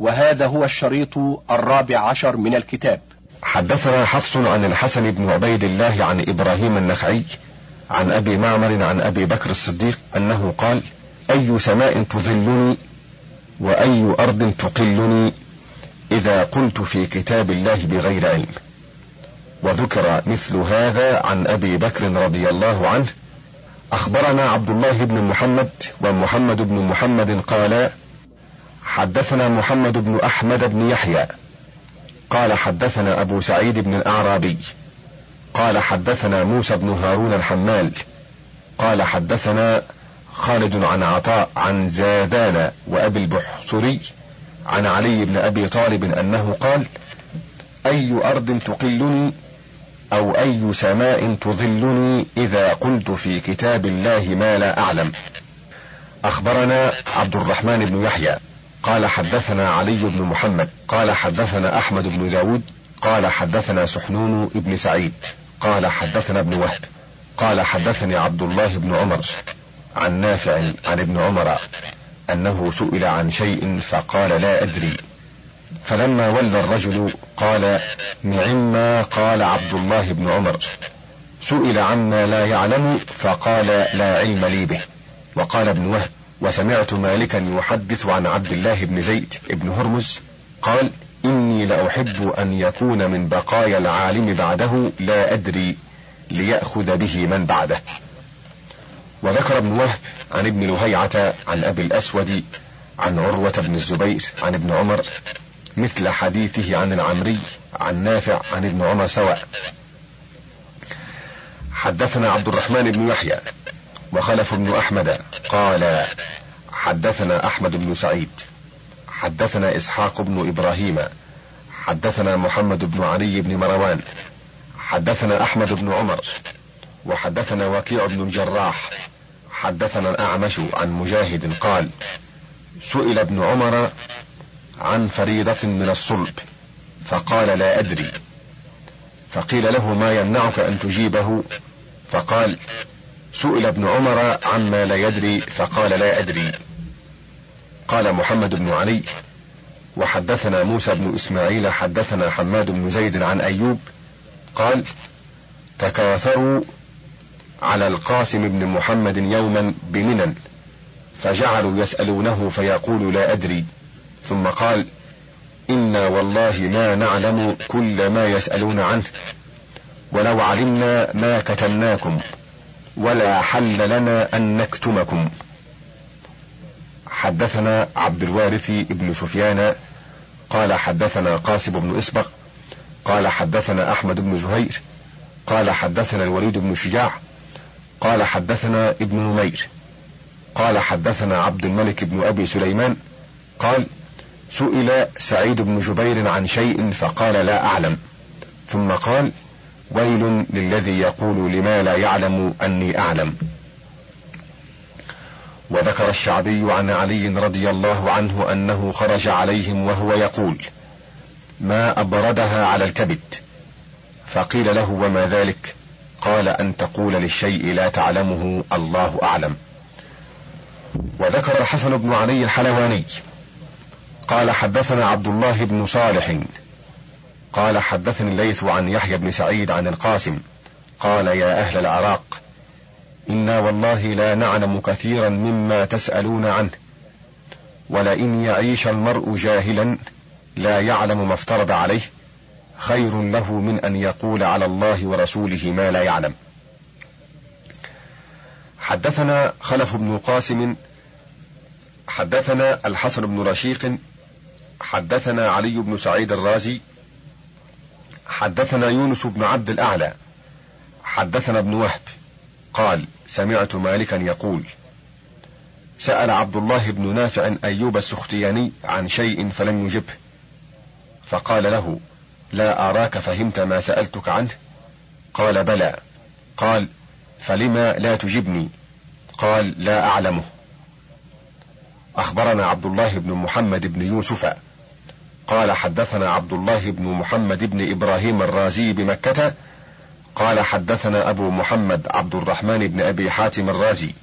وهذا هو الشريط الرابع عشر من الكتاب. حدثنا حفص عن الحسن بن عبيد الله عن إبراهيم النخعي عن أبي معمر عن أبي بكر الصديق أنه قال أي سماء تظلني وأي أرض تقلني إذا قلت في كتاب الله بغير علم. وذكر مثل هذا عن أبي بكر رضي الله عنه. أخبرنا عبد الله بن محمد ومحمد بن محمد قالا حدثنا محمد بن أحمد بن يحيى. قال حدثنا أبو سعيد بن الأعرابي. قال حدثنا موسى بن هارون الحمال. قال حدثنا خالد عن عطاء عن زادان وأبي البحصري عن علي بن أبي طالب أنه قال أي أرض تقلني أو أي سماء تظلني إذا قلت في كتاب الله ما لا أعلم. أخبرنا عبد الرحمن بن يحيى. قال حدثنا علي بن محمد قال حدثنا أحمد بن داود قال حدثنا سحنون بن سعيد قال حدثنا ابن وهب قال حدثني عبد الله بن عمر عن نافع عن ابن عمر أنه سئل عن شيء فقال لا أدري. فلما ولى الرجل قال نعما قال عبد الله بن عمر. سئل عما لا يعلم فقال لا علم لي به. وقال ابن وهب وسمعت مالكا يحدث عن عبد الله بن زيد بن هرمز قال إني لأحب أن يكون من بقايا العالم بعده لا أدري ليأخذ به من بعده. وذكر ابن وهب عن ابن لهيعة عن أبي الأسود عن عروة بن الزبير عن ابن عمر مثل حديثه عن العمري عن نافع عن ابن عمر سواء. حدثنا عبد الرحمن بن يحيى وخلف بن أحمد قال حدثنا أحمد بن سعيد حدثنا إسحاق بن إبراهيم حدثنا محمد بن علي بن مروان حدثنا أحمد بن عمر وحدثنا وكيع بن الجراح حدثنا الأعمش عن مجاهد قال سئل ابن عمر عن فريضة من الصلب فقال لا أدري. فقيل له ما يمنعك أن تجيبه؟ فقال سئل ابن عمر عما لا يدري فقال لا أدري. قال محمد بن علي وحدثنا موسى بن إسماعيل حدثنا حماد بن زيد عن أيوب قال تكاثروا على القاسم بن محمد يوما بمنن فجعلوا يسألونه فيقول لا أدري ثم قال إنا والله ما نعلم كل ما يسألون عنه ولو علمنا ما كتمناكم ولا حل لنا أن نكتمكم حدثنا عبد الوارث بن سفيان قال حدثنا قاسم بن إسبق قال حدثنا أحمد بن زهير قال حدثنا الوليد بن شجاع قال حدثنا ابن نمير قال حدثنا عبد الملك بن أبي سليمان قال سئل سعيد بن جبير عن شيء فقال لا أعلم ثم قال ويل للذي يقول لما لا يعلم أني أعلم. وذكر الشعبي عن علي رضي الله عنه أنه خرج عليهم وهو يقول ما أبردها على الكبد. فقيل له وما ذلك؟ قال أن تقول للشيء لا تعلمه الله أعلم. وذكر الحسن بن علي الحلواني قال حدثنا عبد الله بن صالح. قال حدثني الليث عن يحيى بن سعيد عن القاسم. قال يا أهل العراق إنا والله لا نعلم كثيرا مما تسألون عنه. ولئن يعيش المرء جاهلا لا يعلم ما افترض عليه. خير له من أن يقول على الله ورسوله ما لا يعلم. حدثنا خلف بن قاسم حدثنا الحسن بن رشيق حدثنا علي بن سعيد الرازي حدثنا يونس بن عبد الأعلى حدثنا ابن وهب. قال سمعت مالكا يقول سأل عبد الله بن نافع أيوب السختياني عن شيء فلم يجبه فقال له لا أراك فهمت ما سألتك عنه؟ قال بلى. قال فلما لا تجبني؟ قال لا أعلمه. أخبرنا عبد الله بن محمد بن يوسف. قال حدثنا عبد الله بن محمد بن إبراهيم الرازي بمكة قال حدثنا أبو محمد عبد الرحمن بن أبي حاتم الرازي.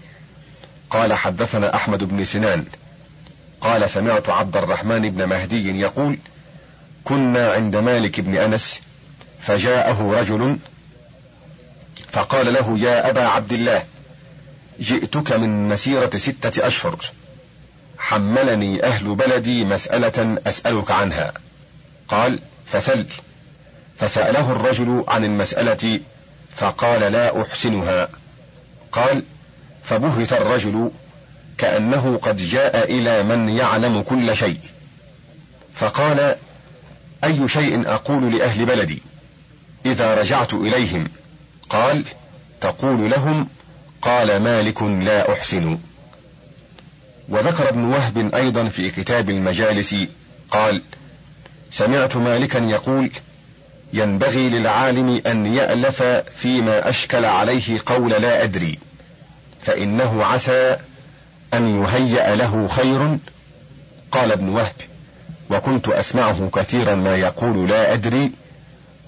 قال حدثنا أحمد بن سنان. قال سمعت عبد الرحمن بن مهدي يقول كنا عند مالك بن أنس فجاءه رجل فقال له يا أبا عبد الله جئتك من مسيرة ستة أشهر. حملني أهل بلدي مسألة أسألك عنها. قال فسل فسأله الرجل عن المسألة فقال لا أحسنها. قال فبهت الرجل كأنه قد جاء إلى من يعلم كل شيء. فقال أي شيء أقول لأهل بلدي؟ إذا رجعت إليهم. قال تقول لهم قال مالك لا أحسن. وذكر ابن وهب أيضا في كتاب المجالس قال سمعت مالكا يقول ينبغي للعالم أن يألف فيما أشكل عليه قول لا أدري فإنه عسى أن يهيأ له خير قال ابن وهب. وكنت أسمعه كثيرا ما يقول لا أدري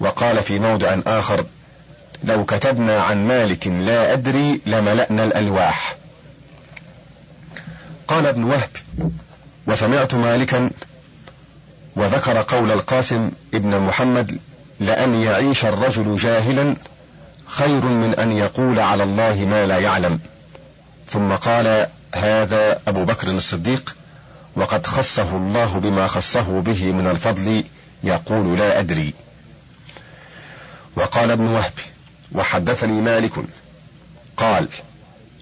وقال في موضع آخر لو كتبنا عن مالك لا أدري لملأنا الألواح. قال ابن وهب وسمعت مالكا وذكر قول القاسم ابن محمد لأن يعيش الرجل جاهلا خير من أن يقول على الله ما لا يعلم. ثم قال هذا أبو بكر الصديق وقد خصه الله بما خصه به من الفضل يقول لا أدري. وقال ابن وهب وحدثني مالك قال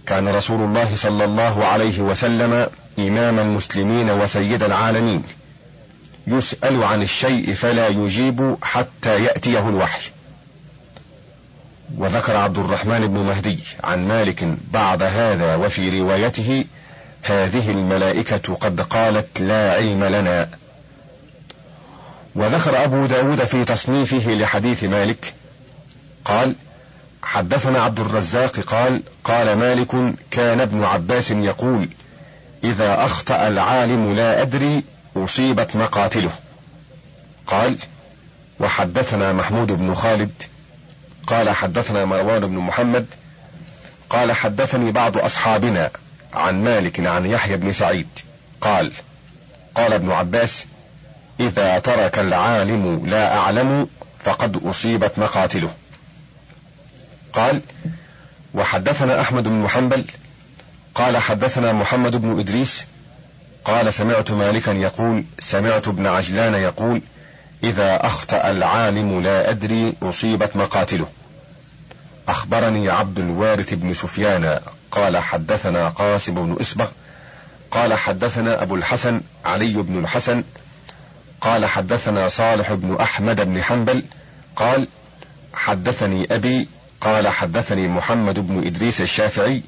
كان رسول الله صلى الله عليه وسلم إمام المسلمين وسيد العالمين. يسأل عن الشيء فلا يجيب حتى يأتيه الوحي. وذكر عبد الرحمن بن مهدي عن مالك بعد هذا وفي روايته هذه الملائكة قد قالت لا علم لنا. وذكر أبو داود في تصنيفه لحديث مالك قال حدثنا عبد الرزاق قال قال مالك كان ابن عباس يقول إذا أخطأ العالم لا أدري أصيبت مقاتله. قال وحدثنا محمود بن خالد. قال حدثنا مروان بن محمد. قال حدثني بعض أصحابنا عن مالك عن يحيى بن سعيد. قال قال ابن عباس إذا ترك العالم لا أعلم فقد أصيبت مقاتله. قال وحدثنا أحمد بن محنبل قال حدثنا محمد بن إدريس. قال سمعت مالكا يقول سمعت ابن عجلان يقول إذا أخطأ العالم لا أدري أصيبت مقاتله. أخبرني عبد الوارث بن سفيان قال حدثنا قاسم بن إسبغ قال حدثنا أبو الحسن علي بن الحسن قال حدثنا صالح بن أحمد بن حنبل قال حدثني أبي قال حدثني محمد بن إدريس الشافعي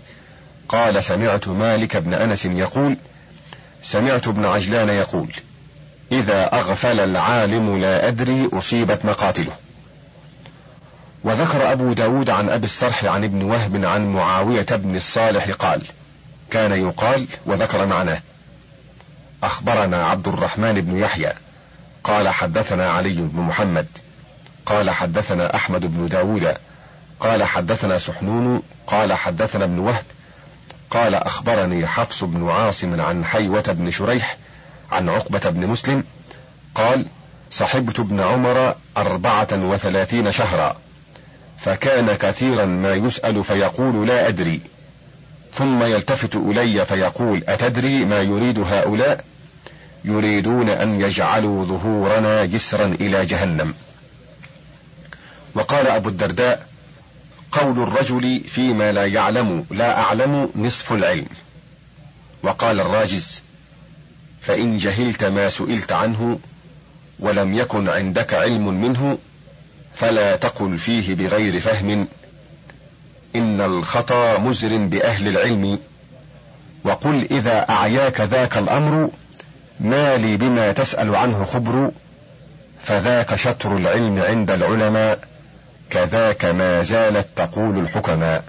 قال سمعت مالك بن أنس يقول سمعت ابن عجلان يقول إذا أغفل العالم لا أدري أصيبت مقاتله. وذكر أبو داود عن أبي الصرح عن ابن وهب عن معاوية بن الصالح قال كان يقال وذكر معناه أخبرنا عبد الرحمن بن يحيى قال حدثنا علي بن محمد قال حدثنا أحمد بن داود قال حدثنا سحنون قال حدثنا ابن وهب قال أخبرني حفص بن عاصم عن حيوة بن شريح عن عقبة بن مسلم قال صحبت ابن عمر أربعة وثلاثين شهرا فكان كثيرا ما يسأل فيقول لا أدري ثم يلتفت إلي فيقول أتدري ما يريد هؤلاء يريدون أن يجعلوا ظهورنا جسرا إلى جهنم وقال أبو الدرداء قول الرجل فيما لا يعلم لا أعلم نصف العلم. وقال الراجز فإن جهلت ما سئلت عنه ولم يكن عندك علم منه فلا تقل فيه بغير فهم. إن الخطأ مزر بأهل العلم. وقل إذا أعياك ذاك الأمر ما لي بما تسأل عنه خبر فذاك شطر العلم عند العلماء. كذاك ما زالت تقول الحكماء.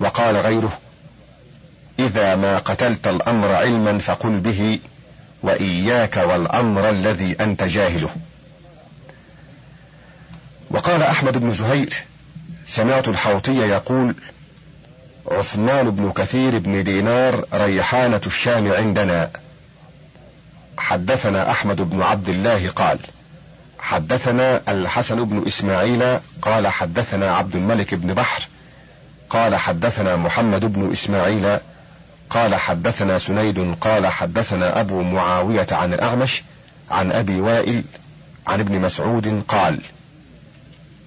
وقال غيره إذا ما قتلت الأمر علما فقل به وإياك والأمر الذي أنت جاهله. وقال أحمد بن زهير سمعت الحوطي يقول عثمان بن كثير بن دينار ريحانة الشام عندنا. حدثنا أحمد بن عبد الله قال حدثنا الحسن بن إسماعيل قال حدثنا عبد الملك بن بحر قال حدثنا محمد بن إسماعيل قال حدثنا سنيد قال حدثنا أبو معاوية عن الأعمش عن أبي وائل عن ابن مسعود قال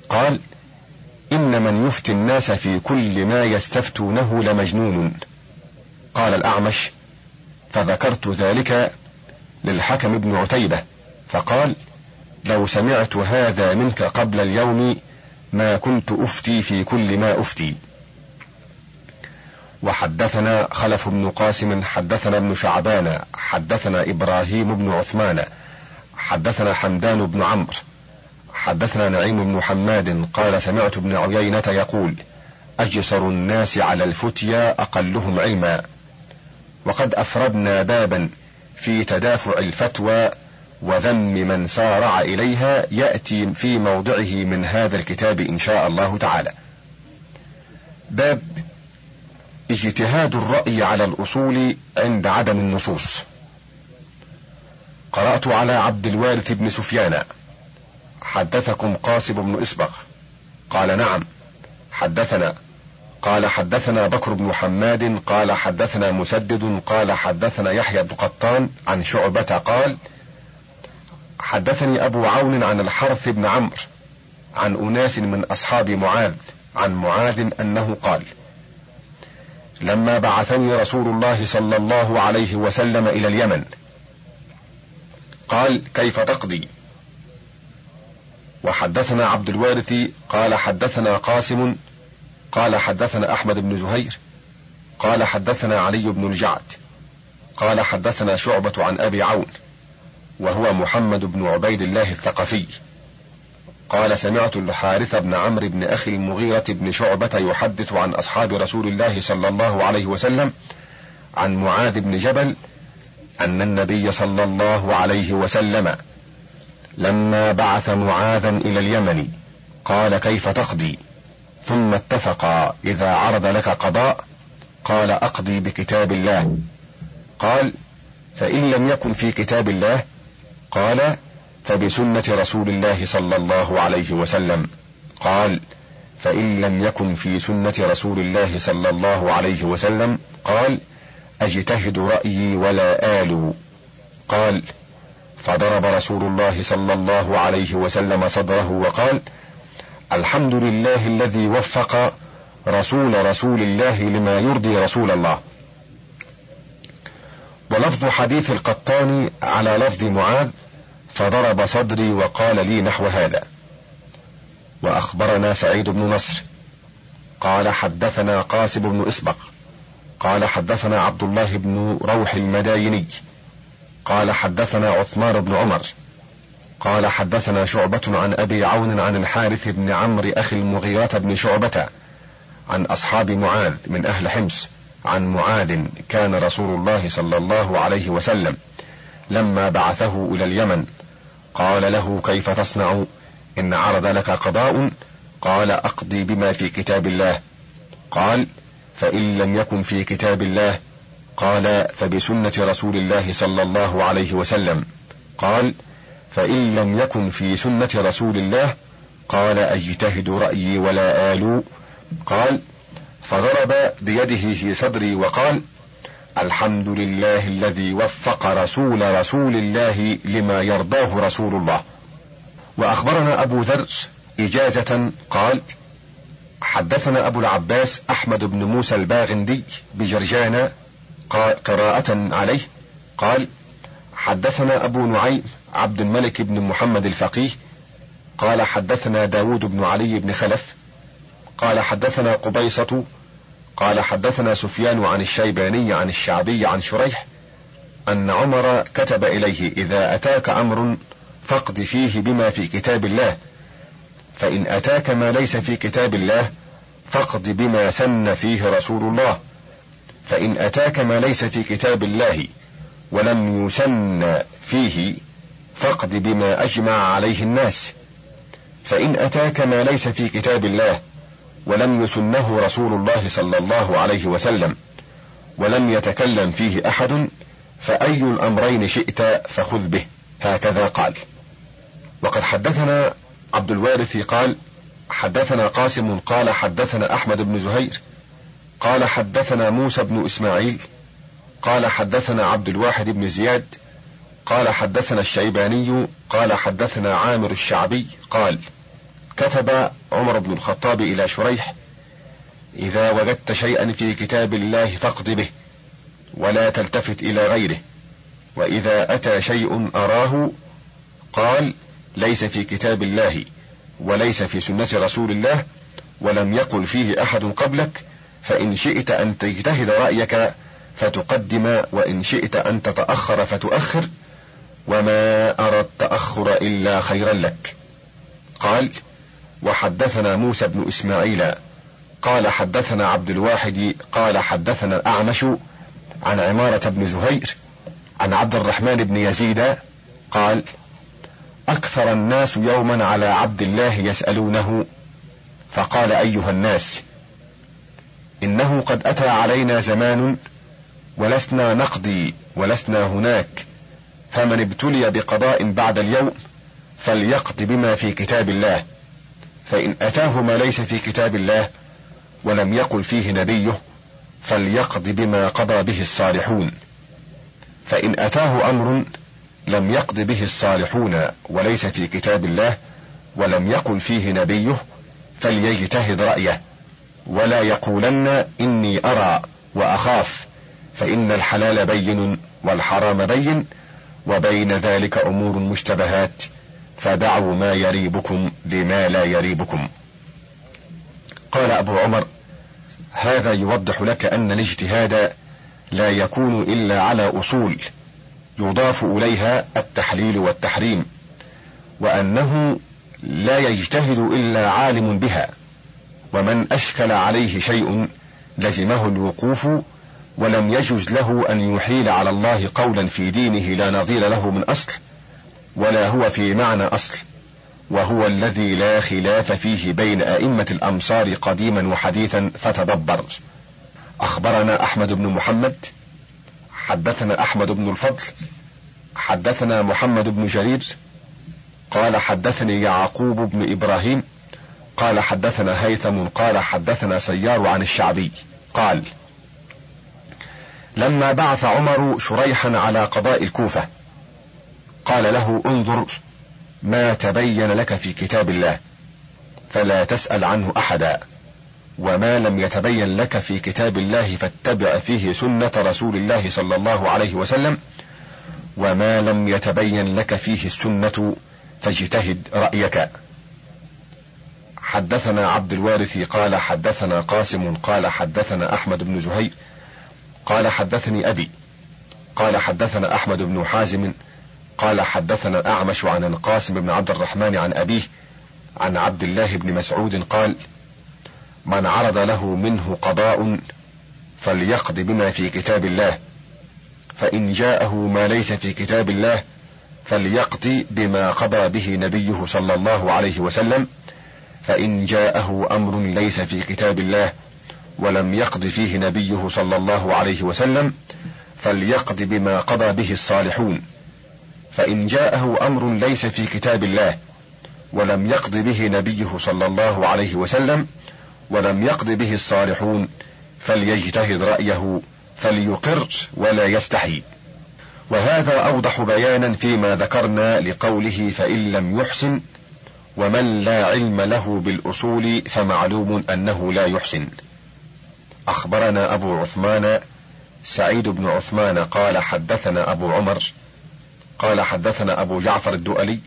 قال إن من يفتي الناس في كل ما يستفتونه لمجنون. قال الأعمش فذكرت ذلك للحكم بن عتيبة فقال لو سمعت هذا منك قبل اليوم ما كنت أفتي في كل ما أفتي. وحدثنا خلف بن قاسم حدثنا ابن شعبان حدثنا إبراهيم بن عثمان حدثنا حمدان بن عمرو حدثنا نعيم بن حماد قال سمعت ابن عيينة يقول أجسر الناس على الفتيا أقلهم علما. وقد أفردنا بابا في تدافع الفتوى وذم من سارع إليها يأتي في موضعه من هذا الكتاب إن شاء الله تعالى. باب اجتهاد الرأي على الأصول عند عدم النصوص. قرأت على عبد الوارث بن سفيان. حدثكم قاسم بن إسبغ. قال نعم حدثنا. قال حدثنا بكر بن حماد قال حدثنا مسدد قال حدثنا يحيى بن قطان عن شعبة قال حدثني أبو عون عن الحرث بن عمرو عن أناس من أصحاب معاذ عن معاذ أنه قال لما بعثني رسول الله صلى الله عليه وسلم إلى اليمن قال كيف تقضي؟ وحدثنا عبد الوارث قال حدثنا قاسم قال حدثنا أحمد بن زهير قال حدثنا علي بن الجعد قال حدثنا شعبة عن أبي عون. وهو محمد بن عبيد الله الثقفي. قال سمعت الحارث بن عمرو بن أخي المغيرة بن شعبة يحدث عن أصحاب رسول الله صلى الله عليه وسلم عن معاذ بن جبل أن النبي صلى الله عليه وسلم لما بعث معاذا إلى اليمن قال كيف تقضي؟ ثم اتفقا إذا عرض لك قضاء قال أقضي بكتاب الله. قال فإن لم يكن في كتاب الله قال فبسنة رسول الله صلى الله عليه وسلم قال فإن لم يكن في سنة رسول الله صلى الله عليه وسلم قال أجتهد رأيي ولا آل. قال فضرب رسول الله صلى الله عليه وسلم صدره وقال الحمد لله الذي وفق رسول رسول الله لما يرضي رسول الله. ولفظ حديث القطان على لفظ معاذ فضرب صدري وقال لي نحو هذا. وأخبرنا سعيد بن نصر قال حدثنا قاسم بن إسبق قال حدثنا عبد الله بن روح المدايني قال حدثنا عثمان بن عمر قال حدثنا شعبة عن أبي عون عن الحارث بن عمرو أخي المغيرة بن شعبة عن أصحاب معاذ من أهل حمص عن معاذ كان رسول الله صلى الله عليه وسلم لما بعثه إلى اليمن. قال له كيف تصنع؟ إن عرض لك قضاء. قال أقضي بما في كتاب الله. قال فإن لم يكن في كتاب الله. قال فبسنة رسول الله صلى الله عليه وسلم. قال فإن لم يكن في سنة رسول الله. قال أجتهد رأيي ولا آلو. قال فضرب بيده في صدري وقال الحمد لله الذي وفق رسول رسول الله لما يرضاه رسول الله. وأخبرنا أبو ذر إجازة قال حدثنا أبو العباس أحمد بن موسى الباغندي بجرجان قراءة عليه قال حدثنا أبو نعيم عبد الملك بن محمد الفقيه قال حدثنا داود بن علي بن خلف قال حدثنا قبيصة قال حدثنا سفيان عن الشيباني عن الشعبي عن شريح أن عمر كتب إليه إذا أتاك أمر فاقض فيه بما في كتاب الله فإن أتاك ما ليس في كتاب الله فاقض بما سن فيه رسول الله فإن أتاك ما ليس في كتاب الله ولم يسن فيه فاقض بما أجمع عليه الناس فإن أتاك ما ليس في كتاب الله ولم يسنه رسول الله صلى الله عليه وسلم ولم يتكلم فيه أحد فأي الأمرين شئت فخذ به هكذا قال. وقد حدثنا عبد الوارث قال حدثنا قاسم قال حدثنا أحمد بن زهير قال حدثنا موسى بن إسماعيل قال حدثنا عبد الواحد بن زياد قال حدثنا الشيباني قال حدثنا عامر الشعبي قال كتب عمر بن الخطاب إلى شريح إذا وجدت شيئا في كتاب الله فاقض به ولا تلتفت إلى غيره وإذا أتى شيء أراه قال ليس في كتاب الله وليس في سنة رسول الله ولم يقل فيه أحد قبلك فإن شئت أن تجتهد رأيك فتقدم وإن شئت أن تتأخر فتؤخر وما أرى التأخر إلا خيرا لك. قال وحدثنا موسى بن إسماعيل. قال حدثنا عبد الواحد قال حدثنا الأعمش عن عمارة بن زهير عن عبد الرحمن بن يزيد قال أكثر الناس يوما على عبد الله يسألونه. فقال أيها الناس إنه قد أتى علينا زمان ولسنا نقضي ولسنا هناك فمن ابتلي بقضاء بعد اليوم فليقض بما في كتاب الله. فإن أتاه ما ليس في كتاب الله ولم يقل فيه نبيه فليقض بما قضى به الصالحون. فإن أتاه أمر لم يقض به الصالحون وليس في كتاب الله ولم يقل فيه نبيه فليجتهد رأيه. ولا يقولن إني أرى وأخاف فإن الحلال بين والحرام بين وبين ذلك أمور مشتبهات. فدعوا ما يريبكم لما لا يريبكم. قال أبو عمر هذا يوضح لك أن الاجتهاد لا يكون إلا على أصول يضاف إليها التحليل والتحريم وأنه لا يجتهد إلا عالم بها ومن أشكل عليه شيء لزمه الوقوف ولم يجز له أن يحيل على الله قولا في دينه لا نظير له من أصل. ولا هو في معنى أصل وهو الذي لا خلاف فيه بين أئمة الأمصار قديما وحديثا فتدبر. أخبرنا أحمد بن محمد حدثنا أحمد بن الفضل حدثنا محمد بن جرير قال حدثني يعقوب بن إبراهيم قال حدثنا هيثم قال حدثنا سيار عن الشعبي قال لما بعث عمر شريحا على قضاء الكوفة قال له انظر ما تبين لك في كتاب الله فلا تسأل عنه أحدا وما لم يتبين لك في كتاب الله فاتبع فيه سنة رسول الله صلى الله عليه وسلم وما لم يتبين لك فيه السنة فاجتهد رأيك. حدثنا عبد الوارث قال حدثنا قاسم قال حدثنا أحمد بن زهير قال حدثني أبي قال حدثنا أحمد بن حازم قال حدثنا الأعمش عن القاسم بن عبد الرحمن عن أبيه عن عبد الله بن مسعود قال من عرض له منه قضاء فليقض بما في كتاب الله فإن جاءه ما ليس في كتاب الله فليقضي بما قضى به نبيه صلى الله عليه وسلم فإن جاءه أمر ليس في كتاب الله ولم يقض فيه نبيه صلى الله عليه وسلم فليقض بما قضى به الصالحون. فإن جاءه أمر ليس في كتاب الله ولم يقض به نبيه صلى الله عليه وسلم ولم يقض به الصالحون فليجتهد رأيه فليقر ولا يستحي. وهذا أوضح بيانا فيما ذكرنا لقوله فإن لم يحسن ومن لا علم له بالأصول فمعلوم أنه لا يحسن. أخبرنا أبو عثمان سعيد بن عثمان قال حدثنا أبو عمر قال حدثنا أبو جعفر الدؤلي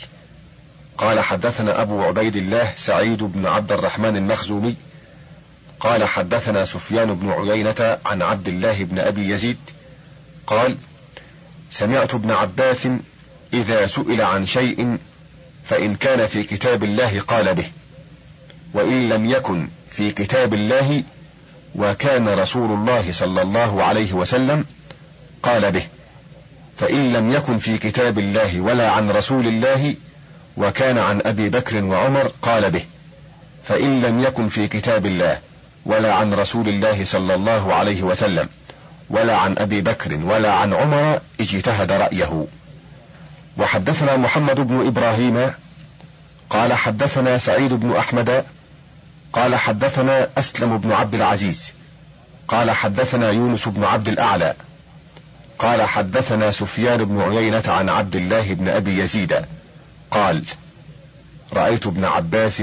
قال حدثنا أبو عبيد الله سعيد بن عبد الرحمن المخزومي قال حدثنا سفيان بن عيينة عن عبد الله بن أبي يزيد قال سمعت ابن عباس إذا سئل عن شيء فإن كان في كتاب الله قال به وإن لم يكن في كتاب الله وكان رسول الله صلى الله عليه وسلم قال به. فإن لم يكن في كتاب الله ولا عن رسول الله وكان عن أبي بكر وعمر قال به فإن لم يكن في كتاب الله ولا عن رسول الله صلى الله عليه وسلم ولا عن أبي بكر ولا عن عمر اجتهد رأيه. وحدثنا محمد بن إبراهيم قال حدثنا سعيد بن أحمد قال حدثنا أسلم بن عبد العزيز قال حدثنا يونس بن عبد الأعلى قال حدثنا سفيان بن عيينة عن عبد الله بن أبي يزيد. قال رأيت ابن عباس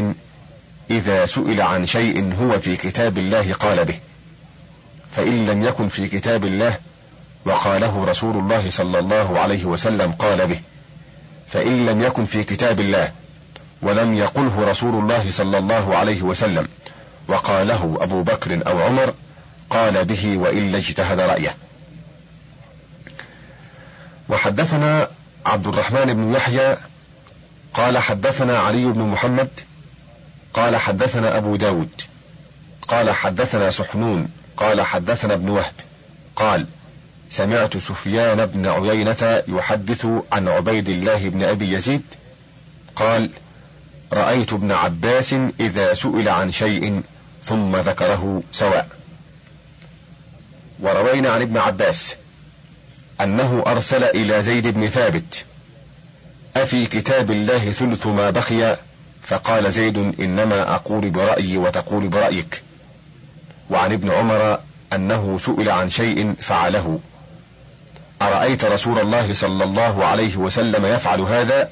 إذا سئل عن شيء هو في كتاب الله قال به. فإن لم يكن في كتاب الله وقاله رسول الله صلى الله عليه وسلم قال به. فإن لم يكن في كتاب الله ولم يقله رسول الله صلى الله عليه وسلم وقاله أبو بكر أو عمر قال به وإلا اجتهد رأيه. وحدثنا عبد الرحمن بن يحيى قال حدثنا علي بن محمد قال حدثنا أبو داود قال حدثنا سحنون قال حدثنا ابن وهب قال سمعت سفيان بن عيينة يحدث عن عبيد الله بن أبي يزيد قال رأيت ابن عباس إذا سئل عن شيء ثم ذكره سواء. وروينا عن ابن عباس أنه أرسل إلى زيد بن ثابت أفي كتاب الله ثلث ما بقي؟ فقال زيد إنما أقول برأيي وتقول برأيك. وعن ابن عمر أنه سئل عن شيء فعله. أرأيت رسول الله صلى الله عليه وسلم يفعل هذا؟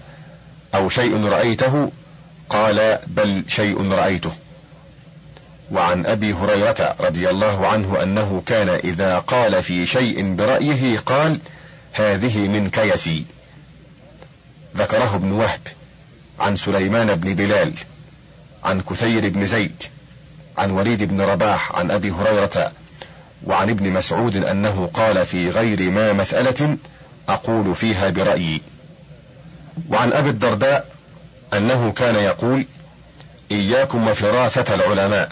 أو شيء رأيته؟ قال بل شيء رأيته. وعن أبي هريرة رضي الله عنه أنه كان إذا قال في شيء برأيه قال هذه من كيسي. ذكره ابن وهب عن سليمان بن بلال عن كثير بن زيد عن وليد بن رباح عن أبي هريرة وعن ابن مسعود أنه قال في غير ما مسألة أقول فيها برأيي. وعن أبي الدرداء أنه كان يقول إياكم وفراسه العلماء.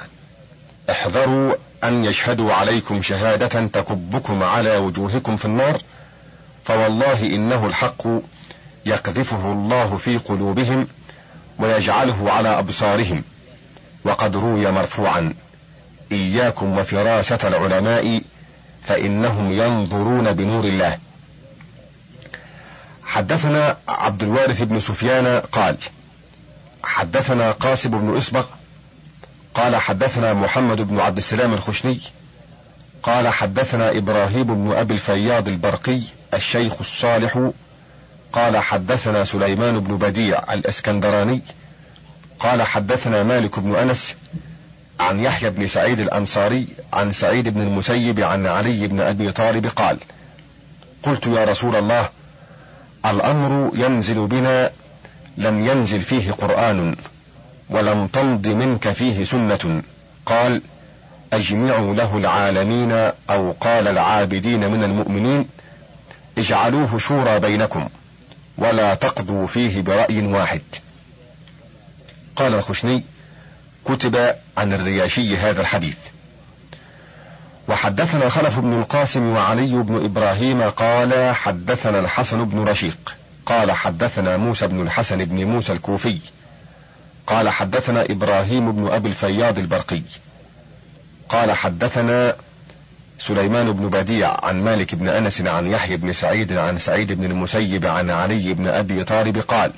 احذروا أن يشهدوا عليكم شهادة تكبكم على وجوهكم في النار فوالله إنه الحق يقذفه الله في قلوبهم ويجعله على أبصارهم وقد روي مرفوعا إياكم وفراسه العلماء فإنهم ينظرون بنور الله. حدثنا عبد الوارث بن سفيان قال حدثنا قاسم بن اسبغ قال حدثنا محمد بن عبد السلام الخشني. قال حدثنا إبراهيم بن أبي الفياض البرقي الشيخ الصالح. قال حدثنا سليمان بن بديع الإسكندراني. قال حدثنا مالك بن أنس عن يحيى بن سعيد الأنصاري عن سعيد بن المسيب عن علي بن أبي طالب قال قلت يا رسول الله الأمر ينزل بنا لم ينزل فيه قرآن. ولم تمض منك فيه سنة. قال أجمعوا له العالمين أو قال العابدين من المؤمنين اجعلوه شورى بينكم ولا تقضوا فيه برأي واحد. قال الخشني كتب عن الرياشي هذا الحديث. وحدثنا خلف بن القاسم وعلي بن إبراهيم قال حدثنا الحسن بن رشيق. قال حدثنا موسى بن الحسن بن موسى الكوفي. قال حدثنا إبراهيم بن أبي الفياض البرقي. قال حدثنا سليمان بن بديع عن مالك بن أنس عن يحيى بن سعيد عن سعيد بن المسيب عن علي بن أبي طالب قال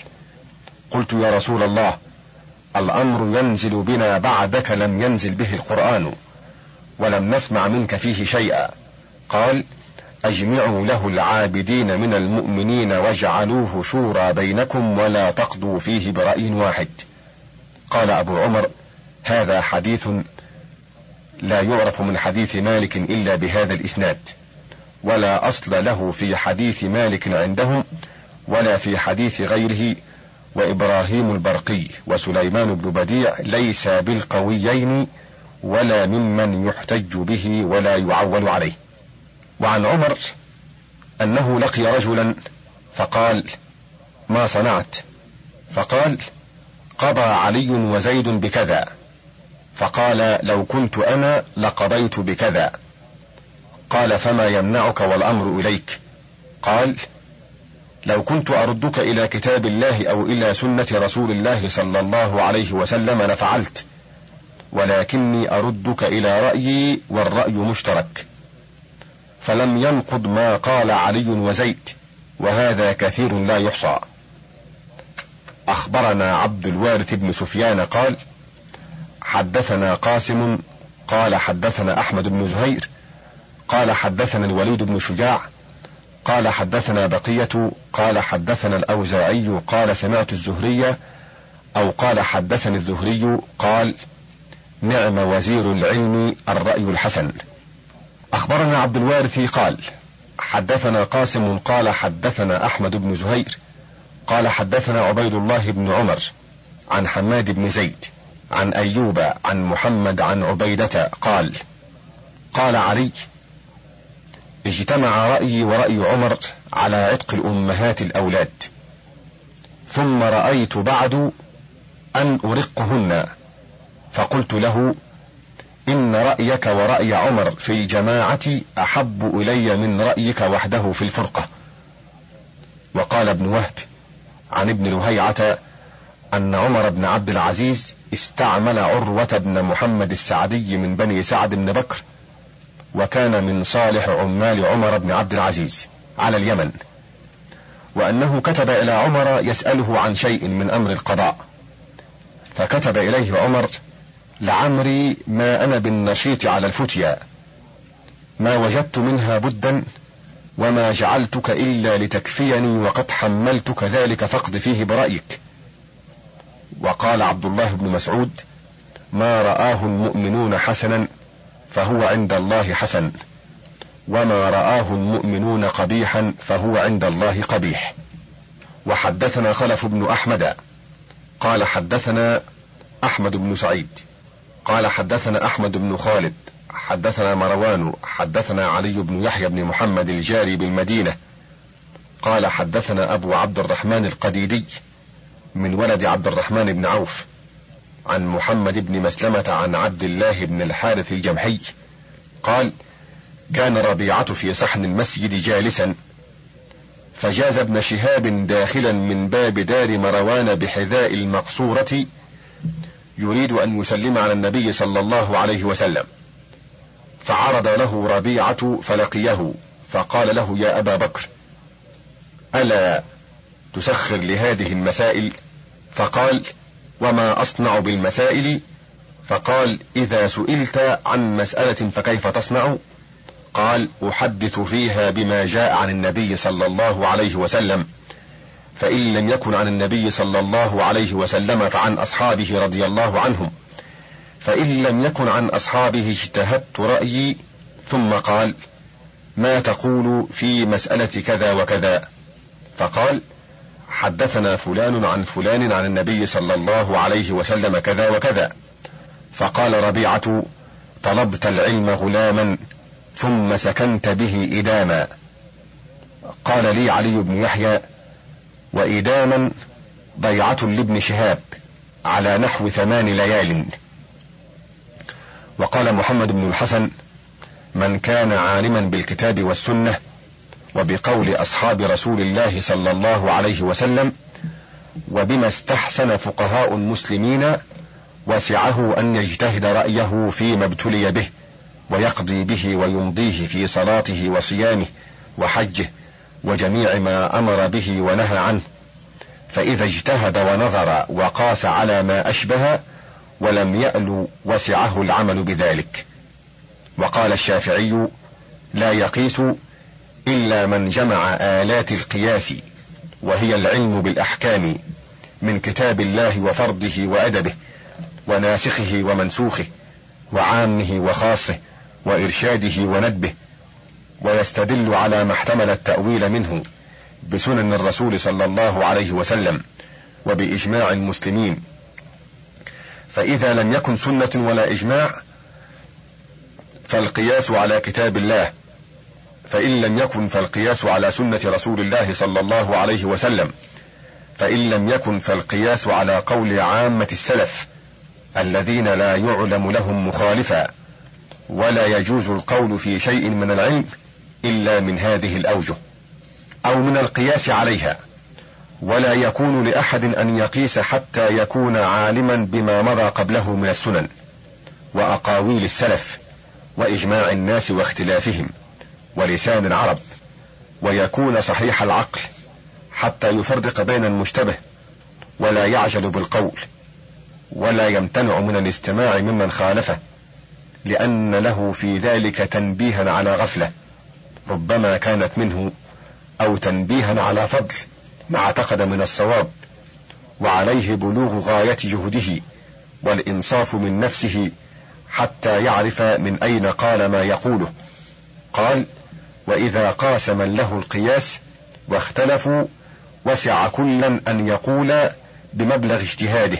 قلت يا رسول الله الأمر ينزل بنا بعدك لم ينزل به القرآن ولم نسمع منك فيه شيئا. قال أجمعوا له العابدين من المؤمنين واجعلوه شورى بينكم ولا تقضوا فيه برأي واحد. قال أبو عمر هذا حديث لا يعرف من حديث مالك إلا بهذا الإسناد ولا أصل له في حديث مالك عندهم ولا في حديث غيره وإبراهيم البرقي وسليمان بن بديع ليس بالقويين ولا ممن يحتج به ولا يعول عليه. وعن عمر أنه لقي رجلا فقال ما صنعت؟ فقال قضى علي وزيد بكذا. فقال لو كنت أنا لقضيت بكذا. قال فما يمنعك والأمر إليك؟ قال لو كنت أردك إلى كتاب الله أو إلى سنة رسول الله صلى الله عليه وسلم لفعلت. ولكني أردك إلى رأيي والرأي مشترك. فلم ينقض ما قال علي وزيد وهذا كثير لا يحصى. أخبرنا عبد الوارث بن سفيان قال حدثنا قاسم قال حدثنا أحمد بن زهير قال حدثنا الوليد بن شجاع قال حدثنا بقية قال حدثنا الأوزاعي قال سمعت الزهرية أو قال حدثني الزهري قال نعم وزير العلم الرأي الحسن. أخبرنا عبد الوارث قال حدثنا قاسم قال حدثنا أحمد بن زهير قال حدثنا عبيد الله بن عمر عن حماد بن زيد عن أيوب عن محمد عن عبيدة قال قال علي اجتمع رأيي ورأي عمر على عتق الأمهات الأولاد ثم رأيت بعد أن أرقهن فقلت له إن رأيك ورأي عمر في الجماعة أحب إلي من رأيك وحده في الفرقة. وقال ابن وهب عن ابن لهيعة أن عمر بن عبد العزيز استعمل عروة بن محمد السعدي من بني سعد بن بكر وكان من صالح عمال عمر بن عبد العزيز على اليمن. وأنه كتب إلى عمر يسأله عن شيء من أمر القضاء. فكتب إليه عمر لعمري ما أنا بالنشيط على الفتيا ما وجدت منها بدا وما جعلتك إلا لتكفيني وقد حملتك ذلك فاقض فيه برأيك. وقال عبد الله بن مسعود ما رآه المؤمنون حسنا فهو عند الله حسن وما رآه المؤمنون قبيحا فهو عند الله قبيح. وحدثنا خلف بن أحمد قال حدثنا أحمد بن سعيد قال حدثنا أحمد بن خالد حدثنا مروان حدثنا علي بن يحيى بن محمد الجاري بالمدينة. قال حدثنا أبو عبد الرحمن القديدي من ولد عبد الرحمن بن عوف عن محمد بن مسلمة عن عبد الله بن الحارث الجمحي. قال كان ربيعة في صحن المسجد جالسا. فجاز ابن شهاب داخلا من باب دار مروان بحذاء المقصورة يريد أن يسلم على النبي صلى الله عليه وسلم. فعرض له ربيعة فلقيه فقال له يا أبا بكر ألا تسخر لهذه المسائل؟ فقال وما أصنع بالمسائل؟ فقال إذا سئلت عن مسألة فكيف تصنع؟ قال أحدث فيها بما جاء عن النبي صلى الله عليه وسلم فإن لم يكن عن النبي صلى الله عليه وسلم فعن أصحابه رضي الله عنهم. فإن لم يكن عن أصحابه اجتهدت رأيي ثم قال ما تقول في مسألة كذا وكذا؟ فقال حدثنا فلان عن فلان عن النبي صلى الله عليه وسلم كذا وكذا. فقال ربيعة طلبت العلم غلاما ثم سكنت به إداما. قال لي علي بن يحيى وإداما ضيعة لابن شهاب على نحو ثمان ليال. وقال محمد بن الحسن من كان عالما بالكتاب والسنة وبقول أصحاب رسول الله صلى الله عليه وسلم وبما استحسن فقهاء المسلمين وسعه أن يجتهد رأيه فيما ابتلي به ويقضي به ويمضيه في صلاته وصيامه وحجه وجميع ما أمر به ونهى عنه فإذا اجتهد ونظر وقاس على ما أشبه ولم يأل وسعه العمل بذلك. وقال الشافعي لا يقيس إلا من جمع آلات القياس وهي العلم بالأحكام من كتاب الله وفرضه وأدبه وناسخه ومنسوخه وعامه وخاصه وإرشاده وندبه ويستدل على ما احتمل التأويل منه بسنن الرسول صلى الله عليه وسلم وبإجماع المسلمين. فإذا لم يكن سنة ولا إجماع فالقياس على كتاب الله. فإن لم يكن فالقياس على سنة رسول الله صلى الله عليه وسلم. فإن لم يكن فالقياس على قول عامة السلف الذين لا يعلم لهم مخالفا. ولا يجوز القول في شيء من العلم إلا من هذه الأوجه أو من القياس عليها. ولا يكون لأحد أن يقيس حتى يكون عالما بما مضى قبله من السنن وأقاويل السلف وإجماع الناس واختلافهم ولسان العرب ويكون صحيح العقل حتى يفرق بين المشتبه ولا يعجل بالقول ولا يمتنع من الاستماع ممن خالفه لأن له في ذلك تنبيها على غفلة ربما كانت منه أو تنبيها على فضل. ما اعتقد من الصواب وعليه بلوغ غاية جهده والإنصاف من نفسه حتى يعرف من أين قال ما يقوله. قال وإذا قاس من له القياس واختلفوا وسع كلا أن يقول بمبلغ اجتهاده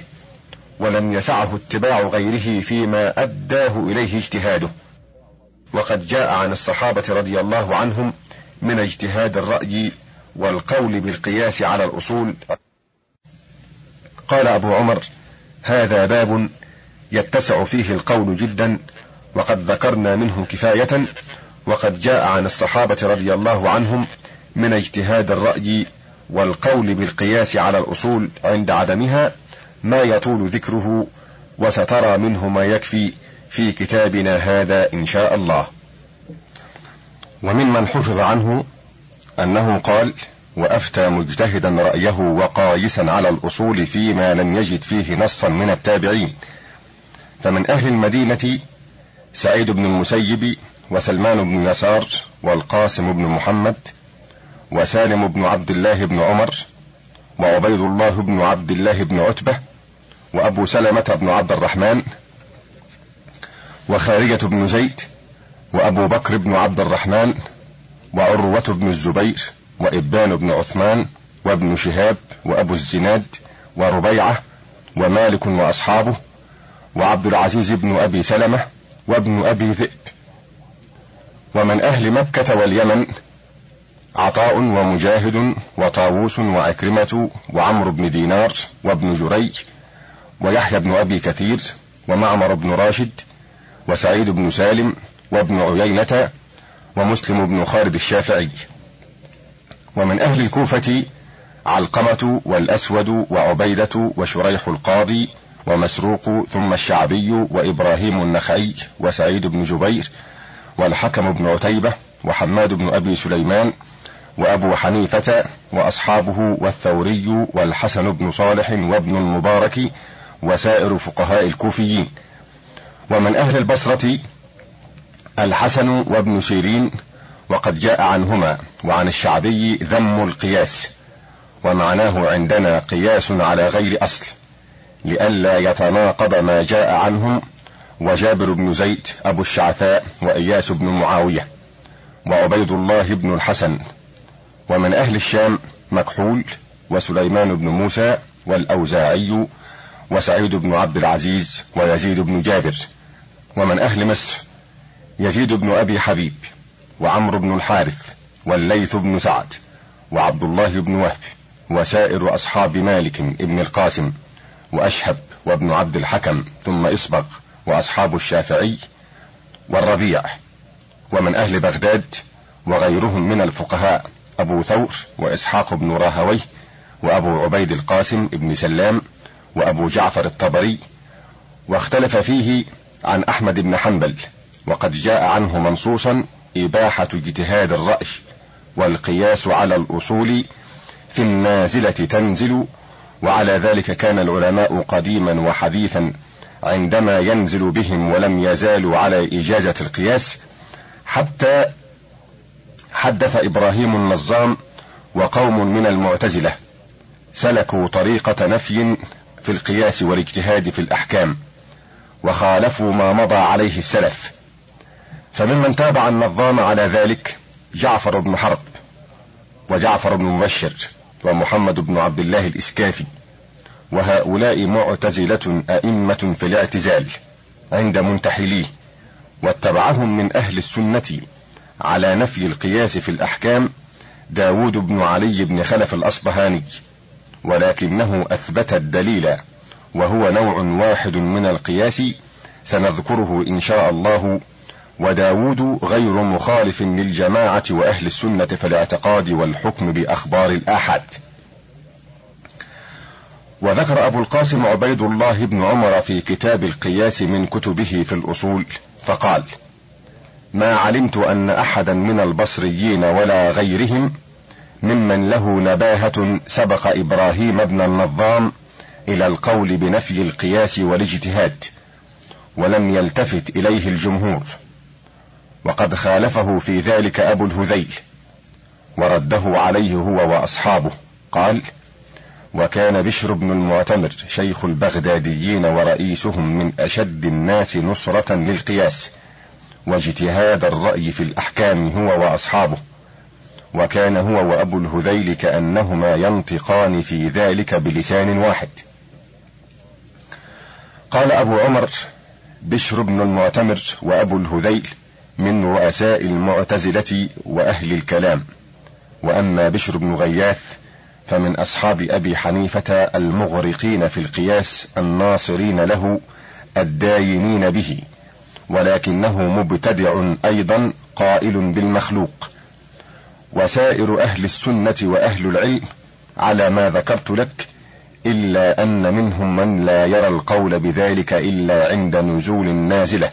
ولم يسعه اتباع غيره فيما أداه إليه اجتهاده وقد جاء عن الصحابة رضي الله عنهم من اجتهاد الرأي والقول بالقياس على الأصول. قال أبو عمر هذا باب يتسع فيه القول جدا وقد ذكرنا منه كفاية وقد جاء عن الصحابة رضي الله عنهم من اجتهاد الرأي والقول بالقياس على الأصول عند عدمها ما يطول ذكره وسترى منه ما يكفي في كتابنا هذا إن شاء الله. وممن حفظ عنه أنه قال وأفتى مجتهدا رأيه وقايسا على الأصول فيما لم يجد فيه نصا من التابعين. فمن أهل المدينة سعيد بن المسيب وسلمان بن يسار والقاسم بن محمد وسالم بن عبد الله بن عمر وعبيد الله بن عبد الله بن عتبة وأبو سلمة بن عبد الرحمن وخارجة بن زيد وأبو بكر بن عبد الرحمن وعروة بن الزبير وإبان بن عثمان وابن شهاب وأبو الزناد وربيعة ومالك وأصحابه وعبد العزيز بن أبي سلمة وابن أبي ذئب. ومن أهل مكة واليمن عطاء ومجاهد وطاووس وعكرمة وعمرو بن دينار وابن جريج ويحيى بن أبي كثير ومعمر بن راشد وسعيد بن سالم وابن عيينة ومسلم بن خالد الشافعي. ومن أهل الكوفة علقمة والأسود وعبيدة وشريح القاضي ومسروق ثم الشعبي وإبراهيم النخعي وسعيد بن جبير والحكم بن عتيبة وحماد بن أبي سليمان وأبو حنيفة وأصحابه والثوري والحسن بن صالح وابن المبارك وسائر فقهاء الكوفيين. ومن أهل البصرة الحسن وابن سيرين وقد جاء عنهما وعن الشعبي ذم القياس ومعناه عندنا قياس على غير أصل لئلا يتناقض ما جاء عنهم وجابر بن زيد أبو الشعثاء وإياس بن معاوية وعبيد الله بن الحسن ومن أهل الشام مكحول وسليمان بن موسى والأوزاعي وسعيد بن عبد العزيز ويزيد بن جابر ومن أهل مصر يزيد بن أبي حبيب وعمرو بن الحارث والليث بن سعد وعبد الله بن وهب وسائر أصحاب مالك بن القاسم وأشهب وابن عبد الحكم ثم إصبغ وأصحاب الشافعي والربيع ومن أهل بغداد وغيرهم من الفقهاء أبو ثور وإسحاق بن راهويه وأبو عبيد القاسم بن سلام وأبو جعفر الطبري واختلف فيه عن أحمد بن حنبل وقد جاء عنه منصوصا إباحة اجتهاد الرأي والقياس على الأصول في النازلة تنزل وعلى ذلك كان العلماء قديما وحديثا عندما ينزل بهم ولم يزالوا على إجازة القياس حتى حدث إبراهيم النظام وقوم من المعتزلة سلكوا طريقة نفي في القياس والاجتهاد في الأحكام وخالفوا ما مضى عليه السلف. فممن تابع النظام على ذلك جعفر بن حرب وجعفر بن مبشر ومحمد بن عبد الله الإسكافي وهؤلاء معتزلة أئمة في الاعتزال عند منتحليه واتبعهم من أهل السنة على نفي القياس في الأحكام داود بن علي بن خلف الأصبهاني ولكنه أثبت الدليل وهو نوع واحد من القياس سنذكره إن شاء الله وداود غير مخالف للجماعة وأهل السنة في الاعتقاد والحكم بأخبار الآحاد. وذكر أبو القاسم عبيد الله بن عمر في كتاب القياس من كتبه في الأصول فقال ما علمت أن أحدا من البصريين ولا غيرهم ممن له نباهة سبق إبراهيم بن النظام إلى القول بنفي القياس والاجتهاد ولم يلتفت إليه الجمهور. وقد خالفه في ذلك أبو الهذيل ورده عليه هو وأصحابه. قال وكان بشر بن المعتمر شيخ البغداديين ورئيسهم من أشد الناس نصرة للقياس واجتهاد الرأي في الأحكام هو وأصحابه. وكان هو وأبو الهذيل كأنهما ينطقان في ذلك بلسان واحد. قال أبو عمر بشر بن المعتمر وأبو الهذيل من رؤساء المعتزلة وأهل الكلام. وأما بشر بن غياث فمن أصحاب أبي حنيفة المغرقين في القياس الناصرين له الداينين به ولكنه مبتدع أيضا قائل بالمخلوق. وسائر أهل السنة وأهل العلم على ما ذكرت لك إلا أن منهم من لا يرى القول بذلك إلا عند نزول النازلة.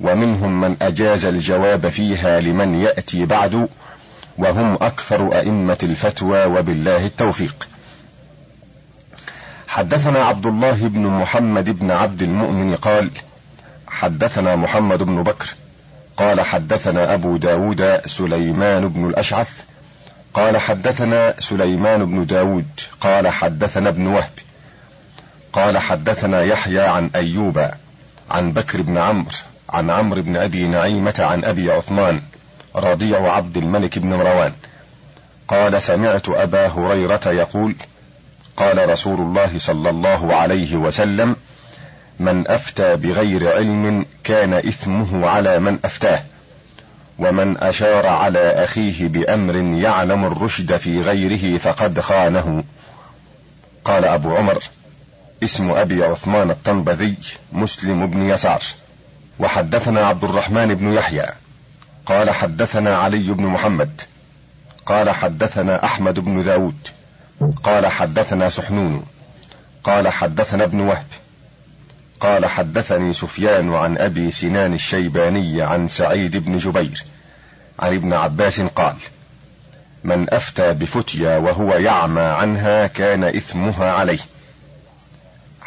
ومنهم من أجاز الجواب فيها لمن يأتي بعد وهم أكثر أئمة الفتوى وبالله التوفيق. حدثنا عبد الله بن محمد بن عبد المؤمن قال حدثنا محمد بن بكر قال حدثنا أبو داود سليمان بن الأشعث قال حدثنا سليمان بن داود قال حدثنا ابن وهب قال حدثنا يحيى عن أيوب عن بكر بن عمرو عن عمرو بن أبي نعيمة عن أبي عثمان رضيع عبد الملك بن مروان. قال سمعت أبا هريرة يقول قال رسول الله صلى الله عليه وسلم من أفتى بغير علم كان إثمه على من أفتاه ومن أشار على أخيه بأمر يعلم الرشد في غيره فقد خانه. قال أبو عمر اسم أبي عثمان الطنبذي مسلم بن يسار. وحدثنا عبد الرحمن بن يحيى. قال حدثنا علي بن محمد. قال حدثنا أحمد بن داود. قال حدثنا سحنون. قال حدثنا ابن وهب. قال حدثني سفيان عن أبي سنان الشيباني عن سعيد بن جبير. عن ابن عباس قال من أفتى بفتيا وهو يعمى عنها كان إثمها عليه.